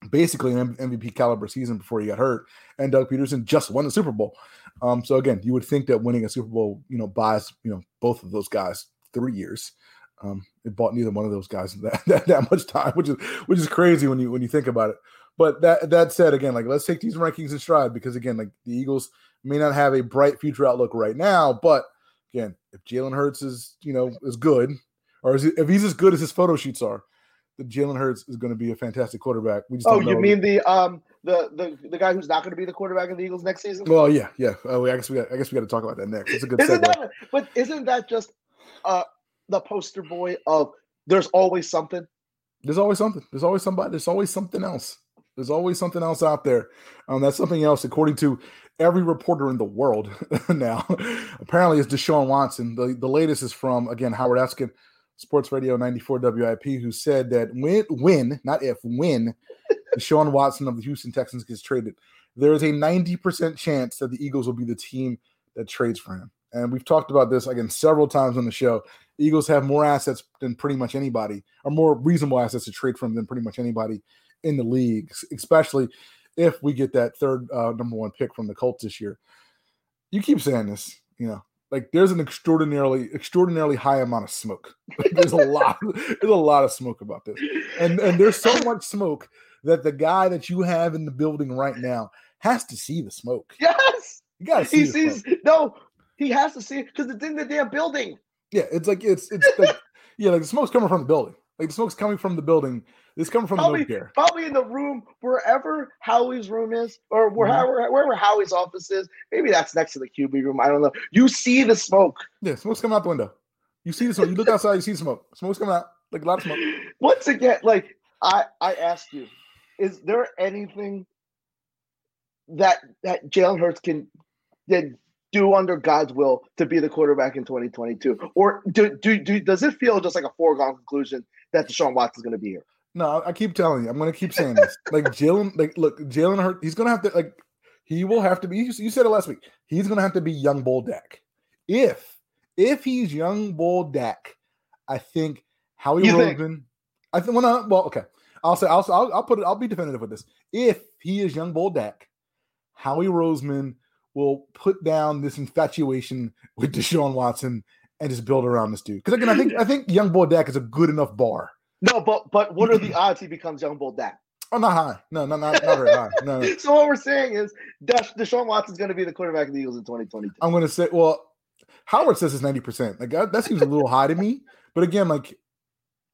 basically an MVP caliber season before he got hurt, and Doug Pederson just won the Super Bowl. Um, so again, you would think that winning a Super Bowl, you know, buys you know both of those guys three years. Um, it bought neither one of those guys that, that, that much time, which is which is crazy when you when you think about it. But that that said, again, like let's take these rankings in stride because again, like the Eagles may not have a bright future outlook right now, but again, if Jalen Hurts is you know is good, or is if he's as good as his photo shoots are, the Jalen Hurts is going to be a fantastic quarterback. We just Oh, you mean the um the the the guy who's not going to be the quarterback of the Eagles next season? Well, yeah, yeah. Uh, I guess we got, I guess we got to talk about that next. It's a good Isn't segue. that? But isn't that just uh the poster boy of there's always something? There's always something. There's always somebody. There's always something else. There's always something else out there. Um, that's something else, according to every reporter in the world now. Apparently, it's Deshaun Watson. The, the latest is from again Howard Eskin. Sports Radio 94 WIP, who said that when, when, not if, when Deshaun Watson of the Houston Texans gets traded, there is a 90% chance that the Eagles will be the team that trades for him. And we've talked about this again several times on the show. Eagles have more assets than pretty much anybody, or more reasonable assets to trade from than pretty much anybody in the league, especially if we get that third uh, number one pick from the Colts this year. You keep saying this, you know, like there's an extraordinarily extraordinarily high amount of smoke. Like, there's a lot there's a lot of smoke about this. And and there's so much smoke that the guy that you have in the building right now has to see the smoke. Yes. You gotta see He sees smoke. no, he has to see it because it's in the damn building. Yeah, it's like it's it's like yeah, like the smoke's coming from the building. Like the smoke's coming from the building. It's coming from the Probably, don't probably in the room wherever Howie's room is, or wherever mm-hmm. wherever Howie's office is. Maybe that's next to the QB room. I don't know. You see the smoke. Yeah, smoke's coming out the window. You see the smoke. You look outside, you see the smoke. Smoke's coming out. Like a lot of smoke. Once again, like I I ask you, is there anything that that Jalen Hurts can then do under God's will to be the quarterback in 2022, or do, do, do does it feel just like a foregone conclusion that Deshaun Watson's going to be here? No, I- keep telling you. I'm gonna keep saying this. Like Jalen, like look, Jalen Hurt. He's gonna have to like. He will have to be. You said it last week. He's gonna have to be young bull Dak. If if he's young bull Dak, I think Howie You think? Roseman. I think. Well, no, well, okay. I'll say. I'll, I'll I'll put it. I'll be definitive with this. If he is young bull Dak, Howie Roseman will put down this infatuation with Deshaun Watson and just build around this dude. Because again, I think I think young bull Dak is a good enough bar. No, but but what are the odds he becomes young bull Dak? Oh, not high. No, no, not, not very high. No. So what we're saying is Desha- Deshaun Watson's going to be the quarterback of the Eagles in 2022. I'm going to say, well, Howard says it's 90%. Like that, that seems a little high to me. But again, like,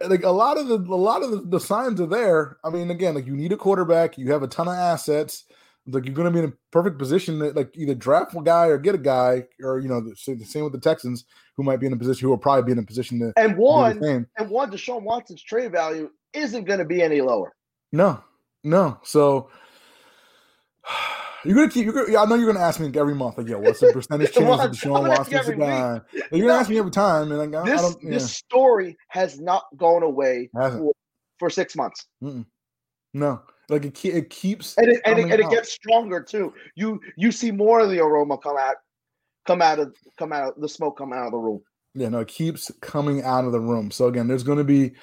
like a lot of the a lot of the, the signs are there. I mean, again, like you need a quarterback, you have a ton of assets. Like you're going to be in a perfect position that like either draft a guy or get a guy, or you know, the, same- the same with the Texans, who might be in a position who will probably be in a position to And one and one Deshaun Watson's trade value isn't going to be any lower. No, no. So you're gonna keep. You're gonna, I know you're gonna ask me every month, like, yo, what's the percentage chance I'm Deshaun Watson's the guy? you're gonna No, ask me every time, and like, This. Yeah, this story has not gone away for, for six months, No, like it, it keeps. and it, and, it, and it gets stronger too. You you see more of the aroma come out, come out of come out of the smoke come out of the room. Yeah, no, it keeps coming out of the room. So again, there's going to be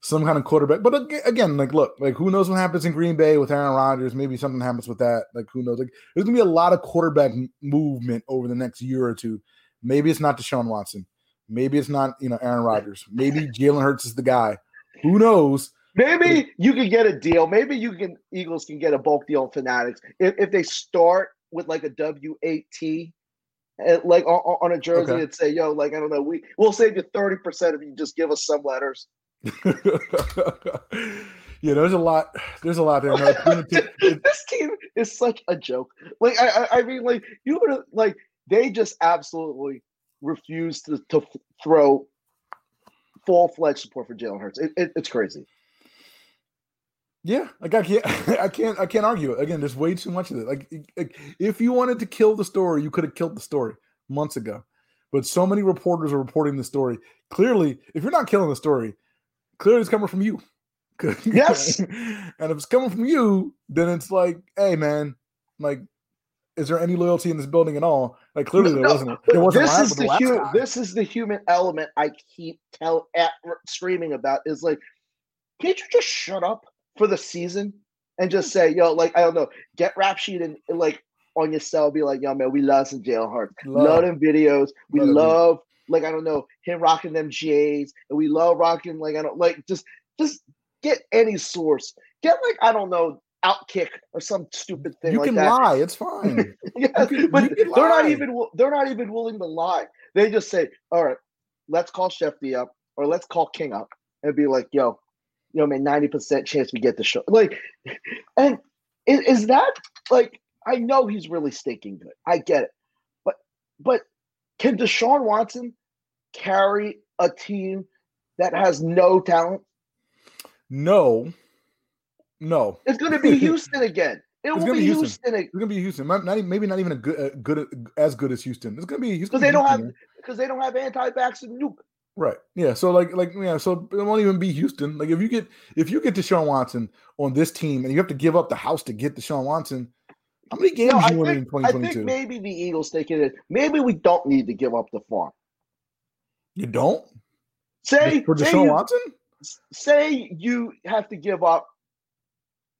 some kind of quarterback. But again, like, look, like who knows what happens in Green Bay with Aaron Rodgers? Maybe something happens with that. Like, who knows? Like, there's going to be a lot of quarterback movement over the next year or two. Maybe it's not Deshaun Watson. Maybe it's not you know Aaron Rodgers. Maybe Jalen Hurts is the guy. Who knows? Maybe you can get a deal. Maybe you can Eagles can get a bulk deal on Fanatics if, if they start with like a W eight T, and like on, on a jersey Okay. and say, "Yo, like I don't know, we we'll save you thirty percent if you just give us some letters." yeah, there's a lot. There's a lot there. No, it's gonna take- it- this team is such a joke. Like I, I, I mean, like you would like they just absolutely refuse to, to throw full fledged support for Jalen Hurts. It, it, it's crazy. Yeah, like I can't, I can't, I can't argue it. Again, there's way too much of it. Like, like if you wanted to kill the story, you could have killed the story months ago. But so many reporters are reporting the story. Clearly, if you're not killing the story, clearly it's coming from you. Yes. and if it's coming from you, then it's like, hey, man, like, is there any loyalty in this building at all? Like, clearly there wasn't. There wasn't. this is the last human. This is the human element I keep tell at screaming about. Is like, can't you just shut up for the season and just hmm. say, yo, like I don't know, get rap sheet and, and, like on your cell, be like, yo, man, we love some jail heart, Love. love them videos, we Love love like I don't know him rocking them J's, and we love rocking like I don't like just just get any source, get like I don't know. Outkick or some stupid thing you like can that. lie. It's fine. Yeah, can- but they're not even they're not even willing to lie. They just say, "All right, let's call Chef D up or let's call King up and be like, yo, yo, man, ninety percent chance we get the show." Like, and is, is that like? I know he's really stinking good. I get it, but but can Deshaun Watson carry a team that has no talent? no, no. It's going to be Houston again. It It's will gonna be Houston. Houston It's gonna be Houston. Not, not maybe not even a good, a good as good as Houston. It's gonna be Houston. because they don't have because they don't have anti-vax and nuke. Right. Yeah. So like like yeah. So it won't even be Houston. Like if you get if you get Deshaun Watson on this team and you have to give up the house to get Deshaun Watson, how many games No, you win in I 2022? think maybe the Eagles thinking it. Maybe we don't need to give up the farm. you don't Say, for say you, Watson. say you have to give up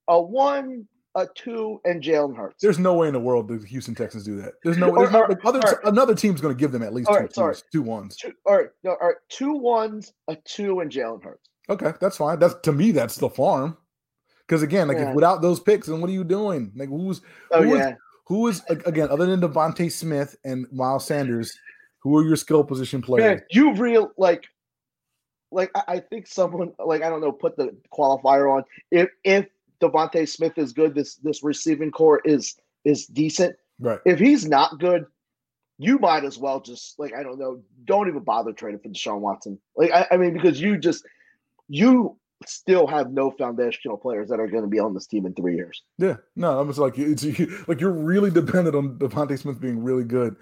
a one, a two, and Jalen Hurts. There's no way in the world the Houston Texans do that. There's no. Or- no or- like other or- another team's going to give them at least two, right, twos, two ones. two, all right, no, all right, two ones, a two, and Jalen Hurts. Okay, that's fine. That's to me, that's the farm. Because again, like Yeah. if without those picks, then what are you doing? Like who's Oh Who is- yeah, who is again other than DeVonta Smith and Miles Sanders, who are your skill position players? man, you real like, like I, I think someone like I don't know put the qualifier on if if DeVonta Smith is good, this this receiving core is is decent. Right. If he's not good, you might as well just like I don't know, don't even bother trading for Deshaun Watson. Like I, I mean, because you just you still have no foundational players that are going to be on this team in three years. Yeah, no, I'm just like it's like you're really dependent on DeVonta Smith being really good.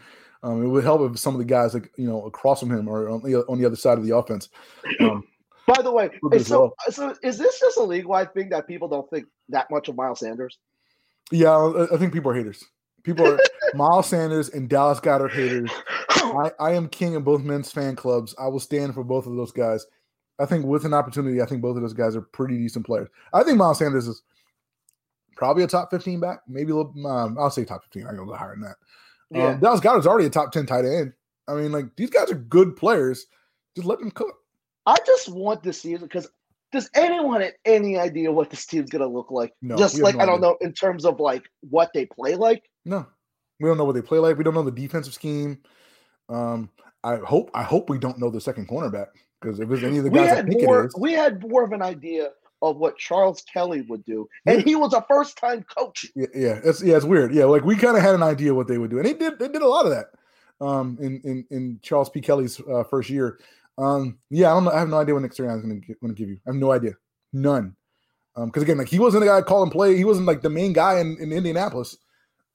Um, it would help if some of the guys like you know across from him or on the on the other side of the offense. Um, By the way, be as so so is this just a league wide thing that people don't think that much of Miles Sanders? yeah, I, think people are haters. People are Miles Sanders and Dallas Goedert haters. I, I am king of both men's fan clubs. I will stand for both of those guys. I think with an opportunity, I think both of those guys are pretty decent players. I think Miles Sanders is probably a top 15 back, maybe a little, um, I'll say top 15. I go a little higher than that. Yeah. Um, Dallas Goedert's already a top 10 tight end. I mean, like these guys are good players. Just let them cook. I just want this season because does anyone have any idea what this team's gonna look like? No, just like no I don't idea. know in terms of like what they play like. No, we don't know what they play like. We don't know the defensive scheme. Um, I hope I hope we don't know the second cornerback because if it's any of the guys I had think more. it is, We had more of an idea of what Charles Kelly would do, and Yeah. he was a first time coach. yeah, yeah, it's yeah, it's weird. Yeah, like we kind of had an idea what they would do, and they did. They did a lot of that. Um, in in in Charles P. Kelly's uh, first year. Um, yeah, I don't know. I have no idea what Nick Sirianni is going to give you. I have no idea, none. Um, because again, like he wasn't the guy calling play. He wasn't like the main guy in, in Indianapolis.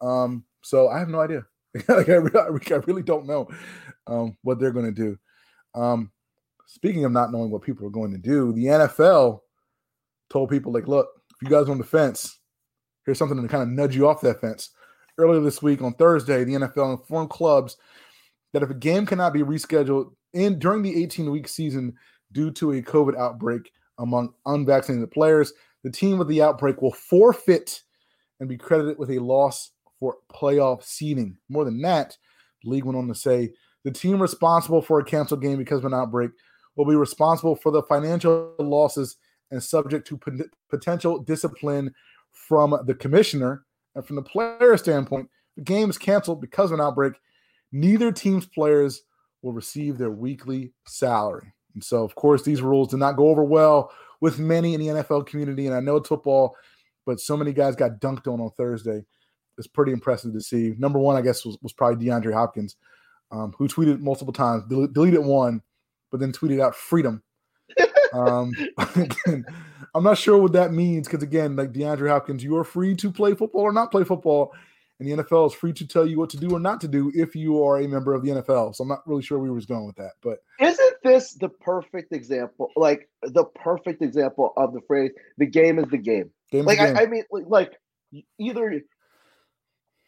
Um, so I have no idea. like I, re- I really don't know um what they're going to do. Um, speaking of not knowing what people are going to do, the NFL told people like, look, if you guys on the fence, here's something to kind of nudge you off that fence. Earlier this week on Thursday, the NFL informed clubs that if a game cannot be rescheduled in during the 18 week season due to a COVID outbreak among unvaccinated players, the team with the outbreak will forfeit and be credited with a loss for playoff seeding. More than that, the league went on to say the team responsible for a canceled game because of an outbreak will be responsible for the financial losses and subject to pot- potential discipline from the commissioner. And from the player standpoint, the game is canceled because of an outbreak. Neither team's players will receive their weekly salary. And so, of course, these rules did not go over well with many in the NFL community. And I know it's football, but so many guys got dunked on on Thursday. It's pretty impressive to see. Number one, I guess, was, was probably DeAndre Hopkins, um, who tweeted multiple times, del- deleted one, but then tweeted out freedom. um, again, I'm not sure what that means because, again, like DeAndre Hopkins, you are free to play football or not play football. And the NFL is free to tell you what to do or not to do if you are a member of the NFL. So I'm not really sure where we was going with that. But Isn't this the perfect example? Like the perfect example of the phrase "the game is the game." game Like a game. I, I mean, like, either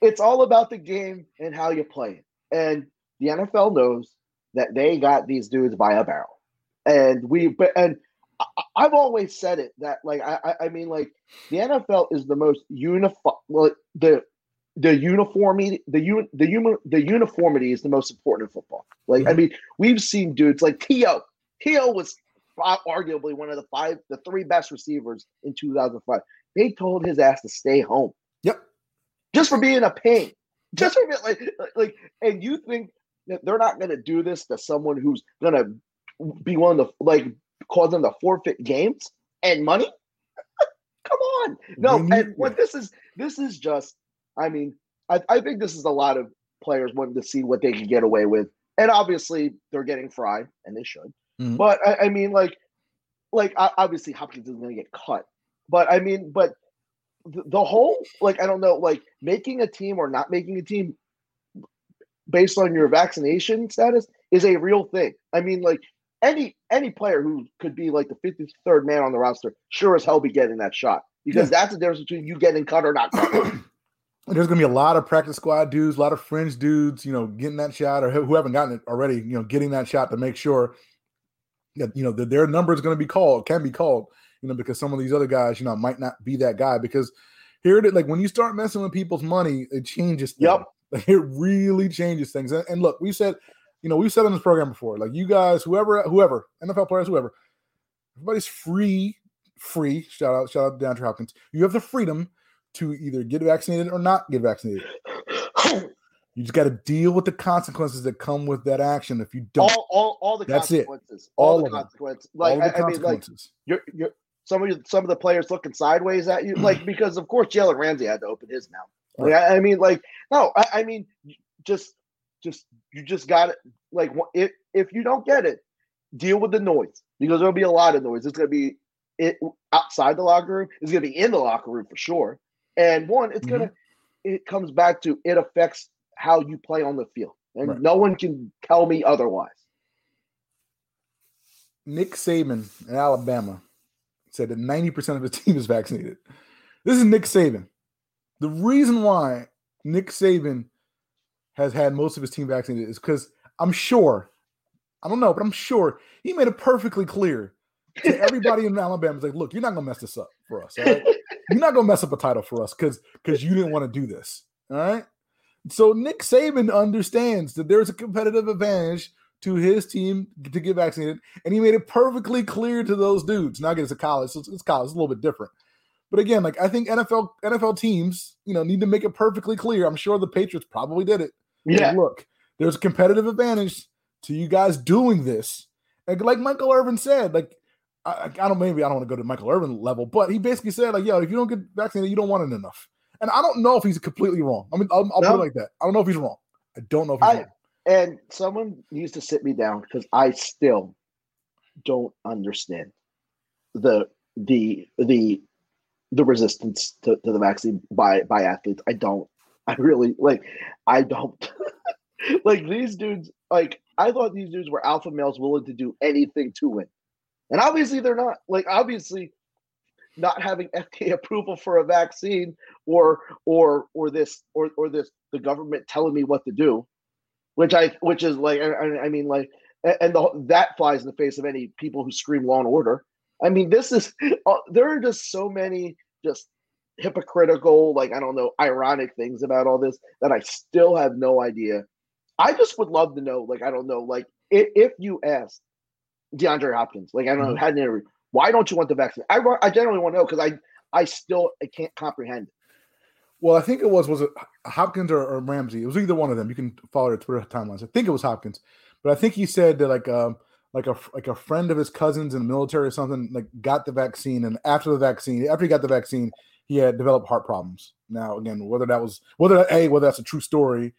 it's all about the game and how you play it, and the NFL knows that they got these dudes by a barrel, and we but and I, I've always said it that like I I- mean like the NFL is the most uniform well, the the uniformity the un, the human the uniformity is the most important in football. Like I mhm. mean we've seen dudes like Tio. T.O. was arguably one of the five the three best receivers in 2005. They told his ass to stay home yep. just for being a pain. Just for being like like- and you think that they're not going to do this to someone who's going to be one of the like cause them to forfeit games and money? Come on. No, and what this is this is just I mean, I, I think this is a lot of players wanting to see what they can get away with. And obviously they're getting fried, and they should. Mhm. But I, I mean, like, like obviously Hopkins is going to get cut. But I mean, but the, the whole like I don't know, like making a team or not making a team based on your vaccination status is a real thing. I mean, like any any player who could be like the 53rd man on the roster, sure as hell be getting that shot because yeah. that's the difference between you getting cut or not cut. There's gonna be a lot of practice squad dudes, a lot of fringe dudes, you know, getting that shot or who haven't gotten it already, you know, getting that shot to make sure that you know that their number is going to be called, can be called, you know, because some of these other guys, you know, might not be that guy because here it is, like when you start messing with people's money, it changes. Things. Yep. Like, it really changes things. And, and look, we said you know, we've said on this program before, like you guys, whoever, whoever, NFL players, whoever, everybody's free, free. Shout out, shout out to DeAndre Hopkins. You have the freedom to either get vaccinated or not get vaccinated. you just got to deal with the consequences that come with that action. If you don't, all, all, all the that's consequences, it. all, all the consequences. Like the I, I mean, like you're, you're some of you, some of the players looking sideways at you, like because of course Jalen Ramsey had to open his mouth. Like, right. I, I, mean, like no, I, I mean just just you just got it. Like if if you don't get it, deal with the noise because there'll be a lot of noise. It's gonna be it outside the locker room. It's gonna be in the locker room for sure. And one, it's mm-hmm. gonna it comes back to it affects how you play on the field, and right. no one can tell me otherwise. Nick Saban in Alabama said that 90% of the team is vaccinated. This is Nick Saban. The reason why Nick Saban has had most of his team vaccinated is because I'm sure, I don't know, but I'm sure he made it perfectly clear to everybody in Alabama. It's like, look, you're not gonna mess this up for us. Right? you're not gonna mess up a title for us because because you didn't want to do this. All right. So Nick Saban understands that there's a competitive advantage to his team to get vaccinated, and he made it perfectly clear to those dudes. Now, again, it's a college, so it's, it's college, it's a little bit different. But again, like I think NFL NFL teams, you know, need to make it perfectly clear. I'm sure the Patriots probably did it. Yeah. look, there's a competitive advantage to you guys doing this. And like Michael Irvin said, like I, I don't maybe I don't want to go to Michael Irvin level, but he basically said like, yo, if you don't get vaccinated, you don't want it enough. And I don't know if he's completely wrong. I mean, I'll, I'll no. put it like that. I don't know if he's wrong. I don't know if he's I, wrong. And someone needs to sit me down because I still don't understand the the the the resistance to, to the vaccine by by athletes. I don't. I really like. I don't like these dudes. Like I thought these dudes were alpha males willing to do anything to win, and obviously they're not. Like obviously, not having FDA approval for a vaccine or or or this or or this the government telling me what to do, which I which is like I, I mean like and the, that flies in the face of any people who scream law and order. I mean, this is uh, there are just so many just hypocritical, like I don't know, ironic things about all this that I still have no idea. I just would love to know, like I don't know, like if, if you asked DeAndre Hopkins, like I don't know, mm-hmm. had an interview, why don't you want the vaccine? I I generally want to know because I I still I can't comprehend it. Well, I think it was was it Hopkins or, or, Ramsey. It was either one of them. You can follow their Twitter timelines. I think it was Hopkins, but I think he said that like um like a like a friend of his cousins in the military or something like got the vaccine, and after the vaccine, after he got the vaccine, he had developed heart problems. Now, again, whether that was whether that, a whether that's a true story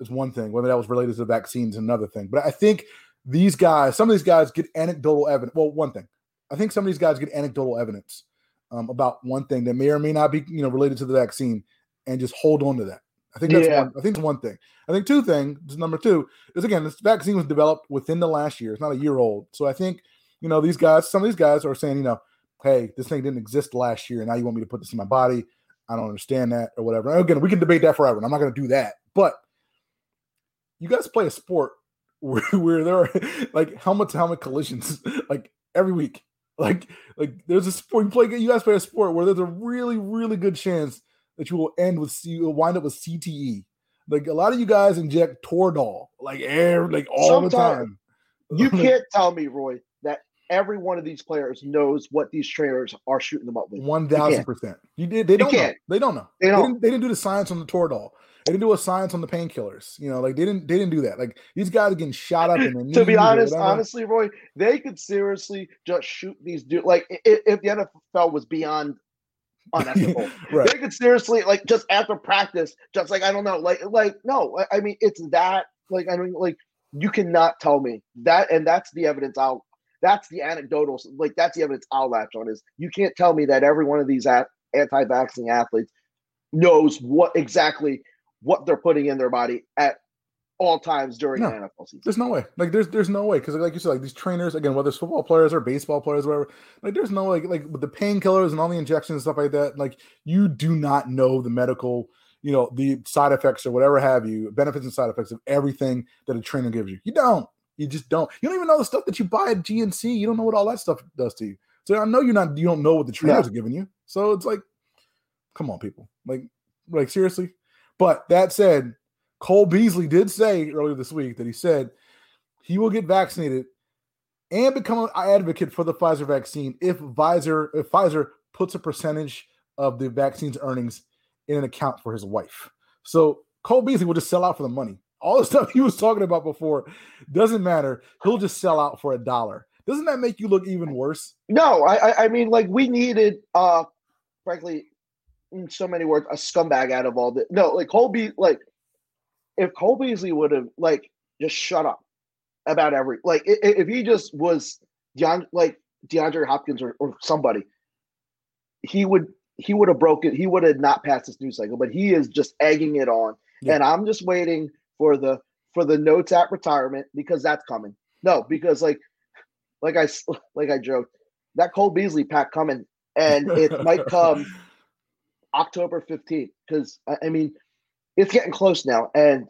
is one thing. Whether that was related to the vaccines is another thing. But I think these guys, some of these guys get anecdotal evidence. Well, one thing, I think some of these guys get anecdotal evidence um, about one thing that may or may not be you know related to the vaccine, and just hold on to that. I think that's yeah. one. I think it's one thing. I think two things. Number two is again, this vaccine was developed within the last year. It's not a year old. So I think you know these guys. Some of these guys are saying, you know, hey, this thing didn't exist last year, and now you want me to put this in my body. I don't understand that or whatever. And again, we can debate that forever, and I'm not going to do that. But you guys play a sport where, where there are like helmet to helmet collisions like every week. Like, like there's a sport you play. You guys play a sport where there's a really, really good chance that you will end with you will wind up with CTE. Like a lot of you guys inject Toradol like air like all Sometimes, the time. You can't tell me, Roy, that every one of these players knows what these trainers are shooting them up with. One thousand percent. You did. They don't know. They don't know. They, don't. They, didn't, they didn't do the science on the Toradol. They didn't do a science on the painkillers. You know, like they didn't. They didn't do that. Like these guys are getting shot up in the To be honest, honestly, Roy, they could seriously just shoot these dudes. Like if, if the NFL was beyond unethical. right. They could seriously like just after practice, just like I don't know, like like no, I, I mean it's that like I mean like you cannot tell me that, and that's the evidence I'll that's the anecdotal, like that's the evidence I'll latch on is you can't tell me that every one of these anti-vaccine athletes knows what exactly what they're putting in their body at all times during No. the NFL season. There's no way. Like there's there's no way because like you said, like these trainers again, whether it's football players or baseball players, whatever. Like there's no like like with the painkillers and all the injections and stuff like that. Like you do not know the medical, you know, the side effects or whatever have you, benefits and side effects of everything that a trainer gives you. You don't. You just don't. You don't even know the stuff that you buy at GNC. You don't know what all that stuff does to you. So I know you're not. You don't know what the trainers are giving you. So it's like, come on, people. Like, like seriously. But that said, Cole Beasley did say earlier this week that he said he will get vaccinated and become an advocate for the Pfizer vaccine if Pfizer if Pfizer puts a percentage of the vaccine's earnings in an account for his wife. So Cole Beasley will just sell out for the money. All the stuff he was talking about before doesn't matter. He'll just sell out for a dollar. Doesn't that make you look even worse? No, I, I mean like we needed uh frankly in so many words a scumbag out of all this. No, like Colby like if Cole Beasley would have like just shut up about every like if he just was Deon, like DeAndre Hopkins or, or somebody, he would he would have broken he would have not passed this news cycle, but he is just egging it on. Yeah. And I'm just waiting for the for the notes at retirement because that's coming. No, because like like I like I joked, that Cole Beasley pack coming, and it might come October 15th because I, mean it's getting close now, and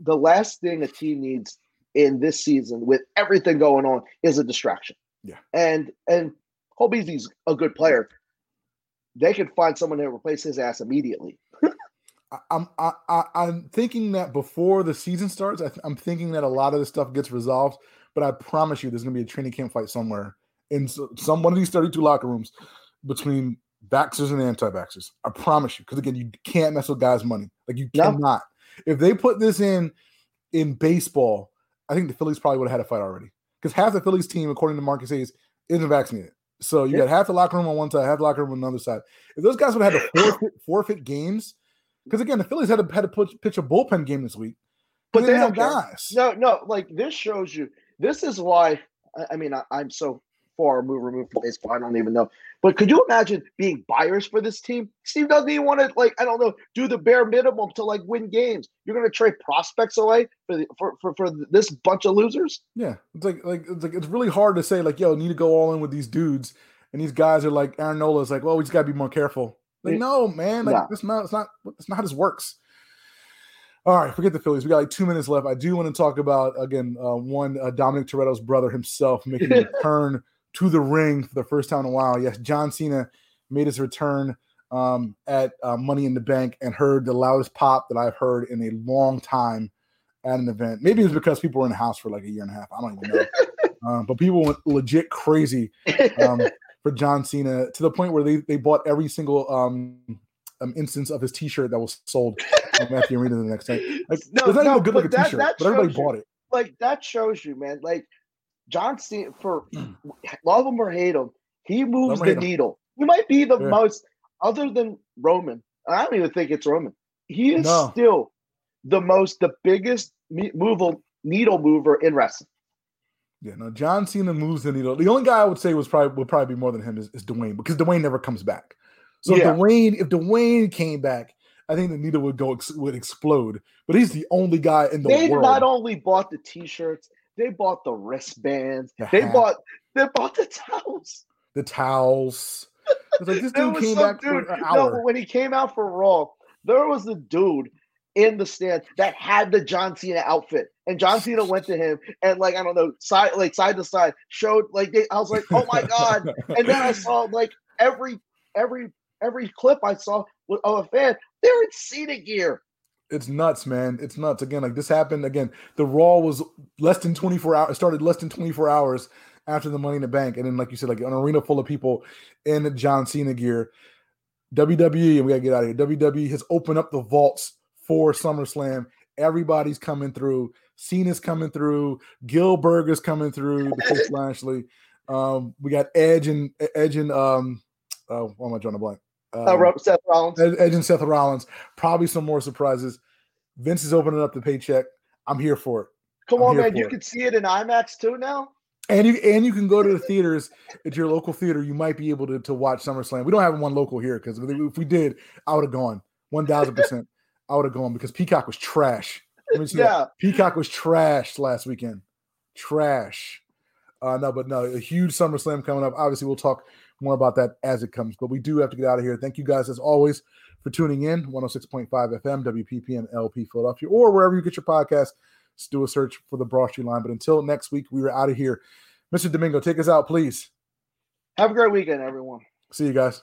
the last thing a team needs in this season with everything going on is a distraction. Yeah. and and Cole Beasley's a good player. They could find someone to replace his ass immediately. I'm I, I, I'm thinking that before the season starts, I th- I'm thinking that a lot of this stuff gets resolved. But I promise you, there's going to be a training camp fight somewhere in s- some one of these 32 locker rooms between vaxxers and anti-vaxxers. I promise you, because again, you can't mess with guys' money. Like you No. cannot. If they put this in in baseball, I think the Phillies probably would have had a fight already. Because half the Phillies team, according to Marcus Hayes, isn't vaccinated. So you got half the locker room on one side, half the locker room on the other side. If those guys would have had to forfeit, forfeit games, because again, the Phillies had to had to put, pitch a bullpen game this week, But but they they don't have care. guys. No, no, like this shows you. This is why. I, I mean, I, I'm so far removed, removed from baseball. I don't even know. But could you imagine being buyers for this team? Steve doesn't even want to, like, I don't know, do the bare minimum to like win games. You're going to trade prospects away for, the, for for for this bunch of losers. Yeah, it's like like it's like it's really hard to say like, yo, need to go all in with these dudes, and these guys are like Aaron Nola's like, well, we just gotta be more careful. Like, no, man, like that's not it's not it's not how this works. All right, forget the Phillies. We got like two minutes left. I do want to talk about again uh, one uh, Dominic Toretto's brother himself making a return to the ring for the first time in a while. Yes, John Cena made his return um, at uh, Money in the Bank and heard the loudest pop that I've heard in a long time at an event. Maybe it was because people were in the house for like a year and a half. I don't even know. um, but people went legit crazy um, for John Cena to the point where they, they bought every single um, um, instance of his T-shirt that was sold um, at the arena the next day. Like, No, there's not no, even a good looking that- T-shirt, that but everybody you- bought it. like that shows you, man. Like John Cena, for love him or hate him, he moves the him. needle. He might be the Yeah. most, other than Roman. I don't even think it's Roman. He is No. still the most, the biggest mover, needle mover in wrestling. Yeah, no, John Cena moves the needle. The only guy I would say was probably would probably be more than him is, is Dwayne because Dwayne never comes back. So Yeah. if Dwayne, if Dwayne came back, I think the needle would go would explode. But he's the only guy in the They world. not only bought the T-shirts, they bought the wristbands. The they hat. bought, they bought the towels. the towels. Like this dude came back for dude- an no, hour. but when he came out for Raw, there was a dude in the stand that had the John Cena outfit, and John Cena went to him and like I don't know, side like side to side, showed like they, I was like, oh my god! and then I saw like every every every clip I saw of a fan, they're in Cena gear. It's nuts, man. It's nuts. Again, like this happened again. The Raw was less than 24 hours, It started less than 24 hours after the Money in the Bank. And then, like you said, like an arena full of people in John Cena gear. WWE, and we gotta get out of here. WWE has opened up the vaults for SummerSlam. Everybody's coming through. Cena's coming through. Goldberg is coming through. The Coach Lashley. Um, we got Edge and Edge and um, oh, why am I drawing a blank? Uh, Um, Seth Rollins. Ed- Edge and Seth Rollins. Probably some more surprises. Vince is opening up the paycheck. I'm here for it. Come I'm on, man! You it. can see it in IMAX too now. And you and you can go to the theaters at your local theater. You might be able to, to watch SummerSlam. We don't have one local here because if we did, I would have gone one thousand percent. I would have gone because Peacock was trash. yeah. Peacock was trash last weekend. Trash. Uh, no, but no, a huge SummerSlam coming up. Obviously, we'll talk more about that as it comes. But we do have to get out of here. Thank you guys, as always, for tuning in. 106.5 FM, WPPM LP Philadelphia, or wherever you get your podcast. Just do a search for the Broad Street line. But until next week, we are out of here. Mr. Domingo, take us out, please. Have a great weekend, everyone. See you guys.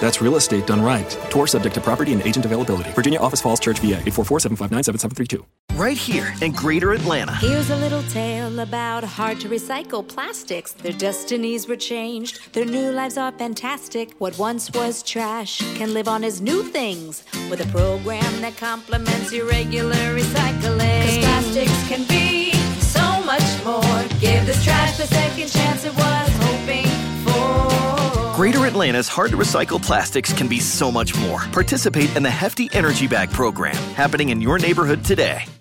That's real estate done right. Tour subject to property and agent availability. Virginia Office Falls Church, VA, 844 759 7732. Right here in Greater Atlanta. Here's a little tale about hard to recycle plastics. Their destinies were changed, their new lives are fantastic. What once was trash can live on as new things with a program that complements your regular recycling. Cause plastics can be so much more. Give this trash the second chance it was hoping for. Greater Atlanta's hard to recycle plastics can be so much more. Participate in the Hefty Energy Bag program happening in your neighborhood today.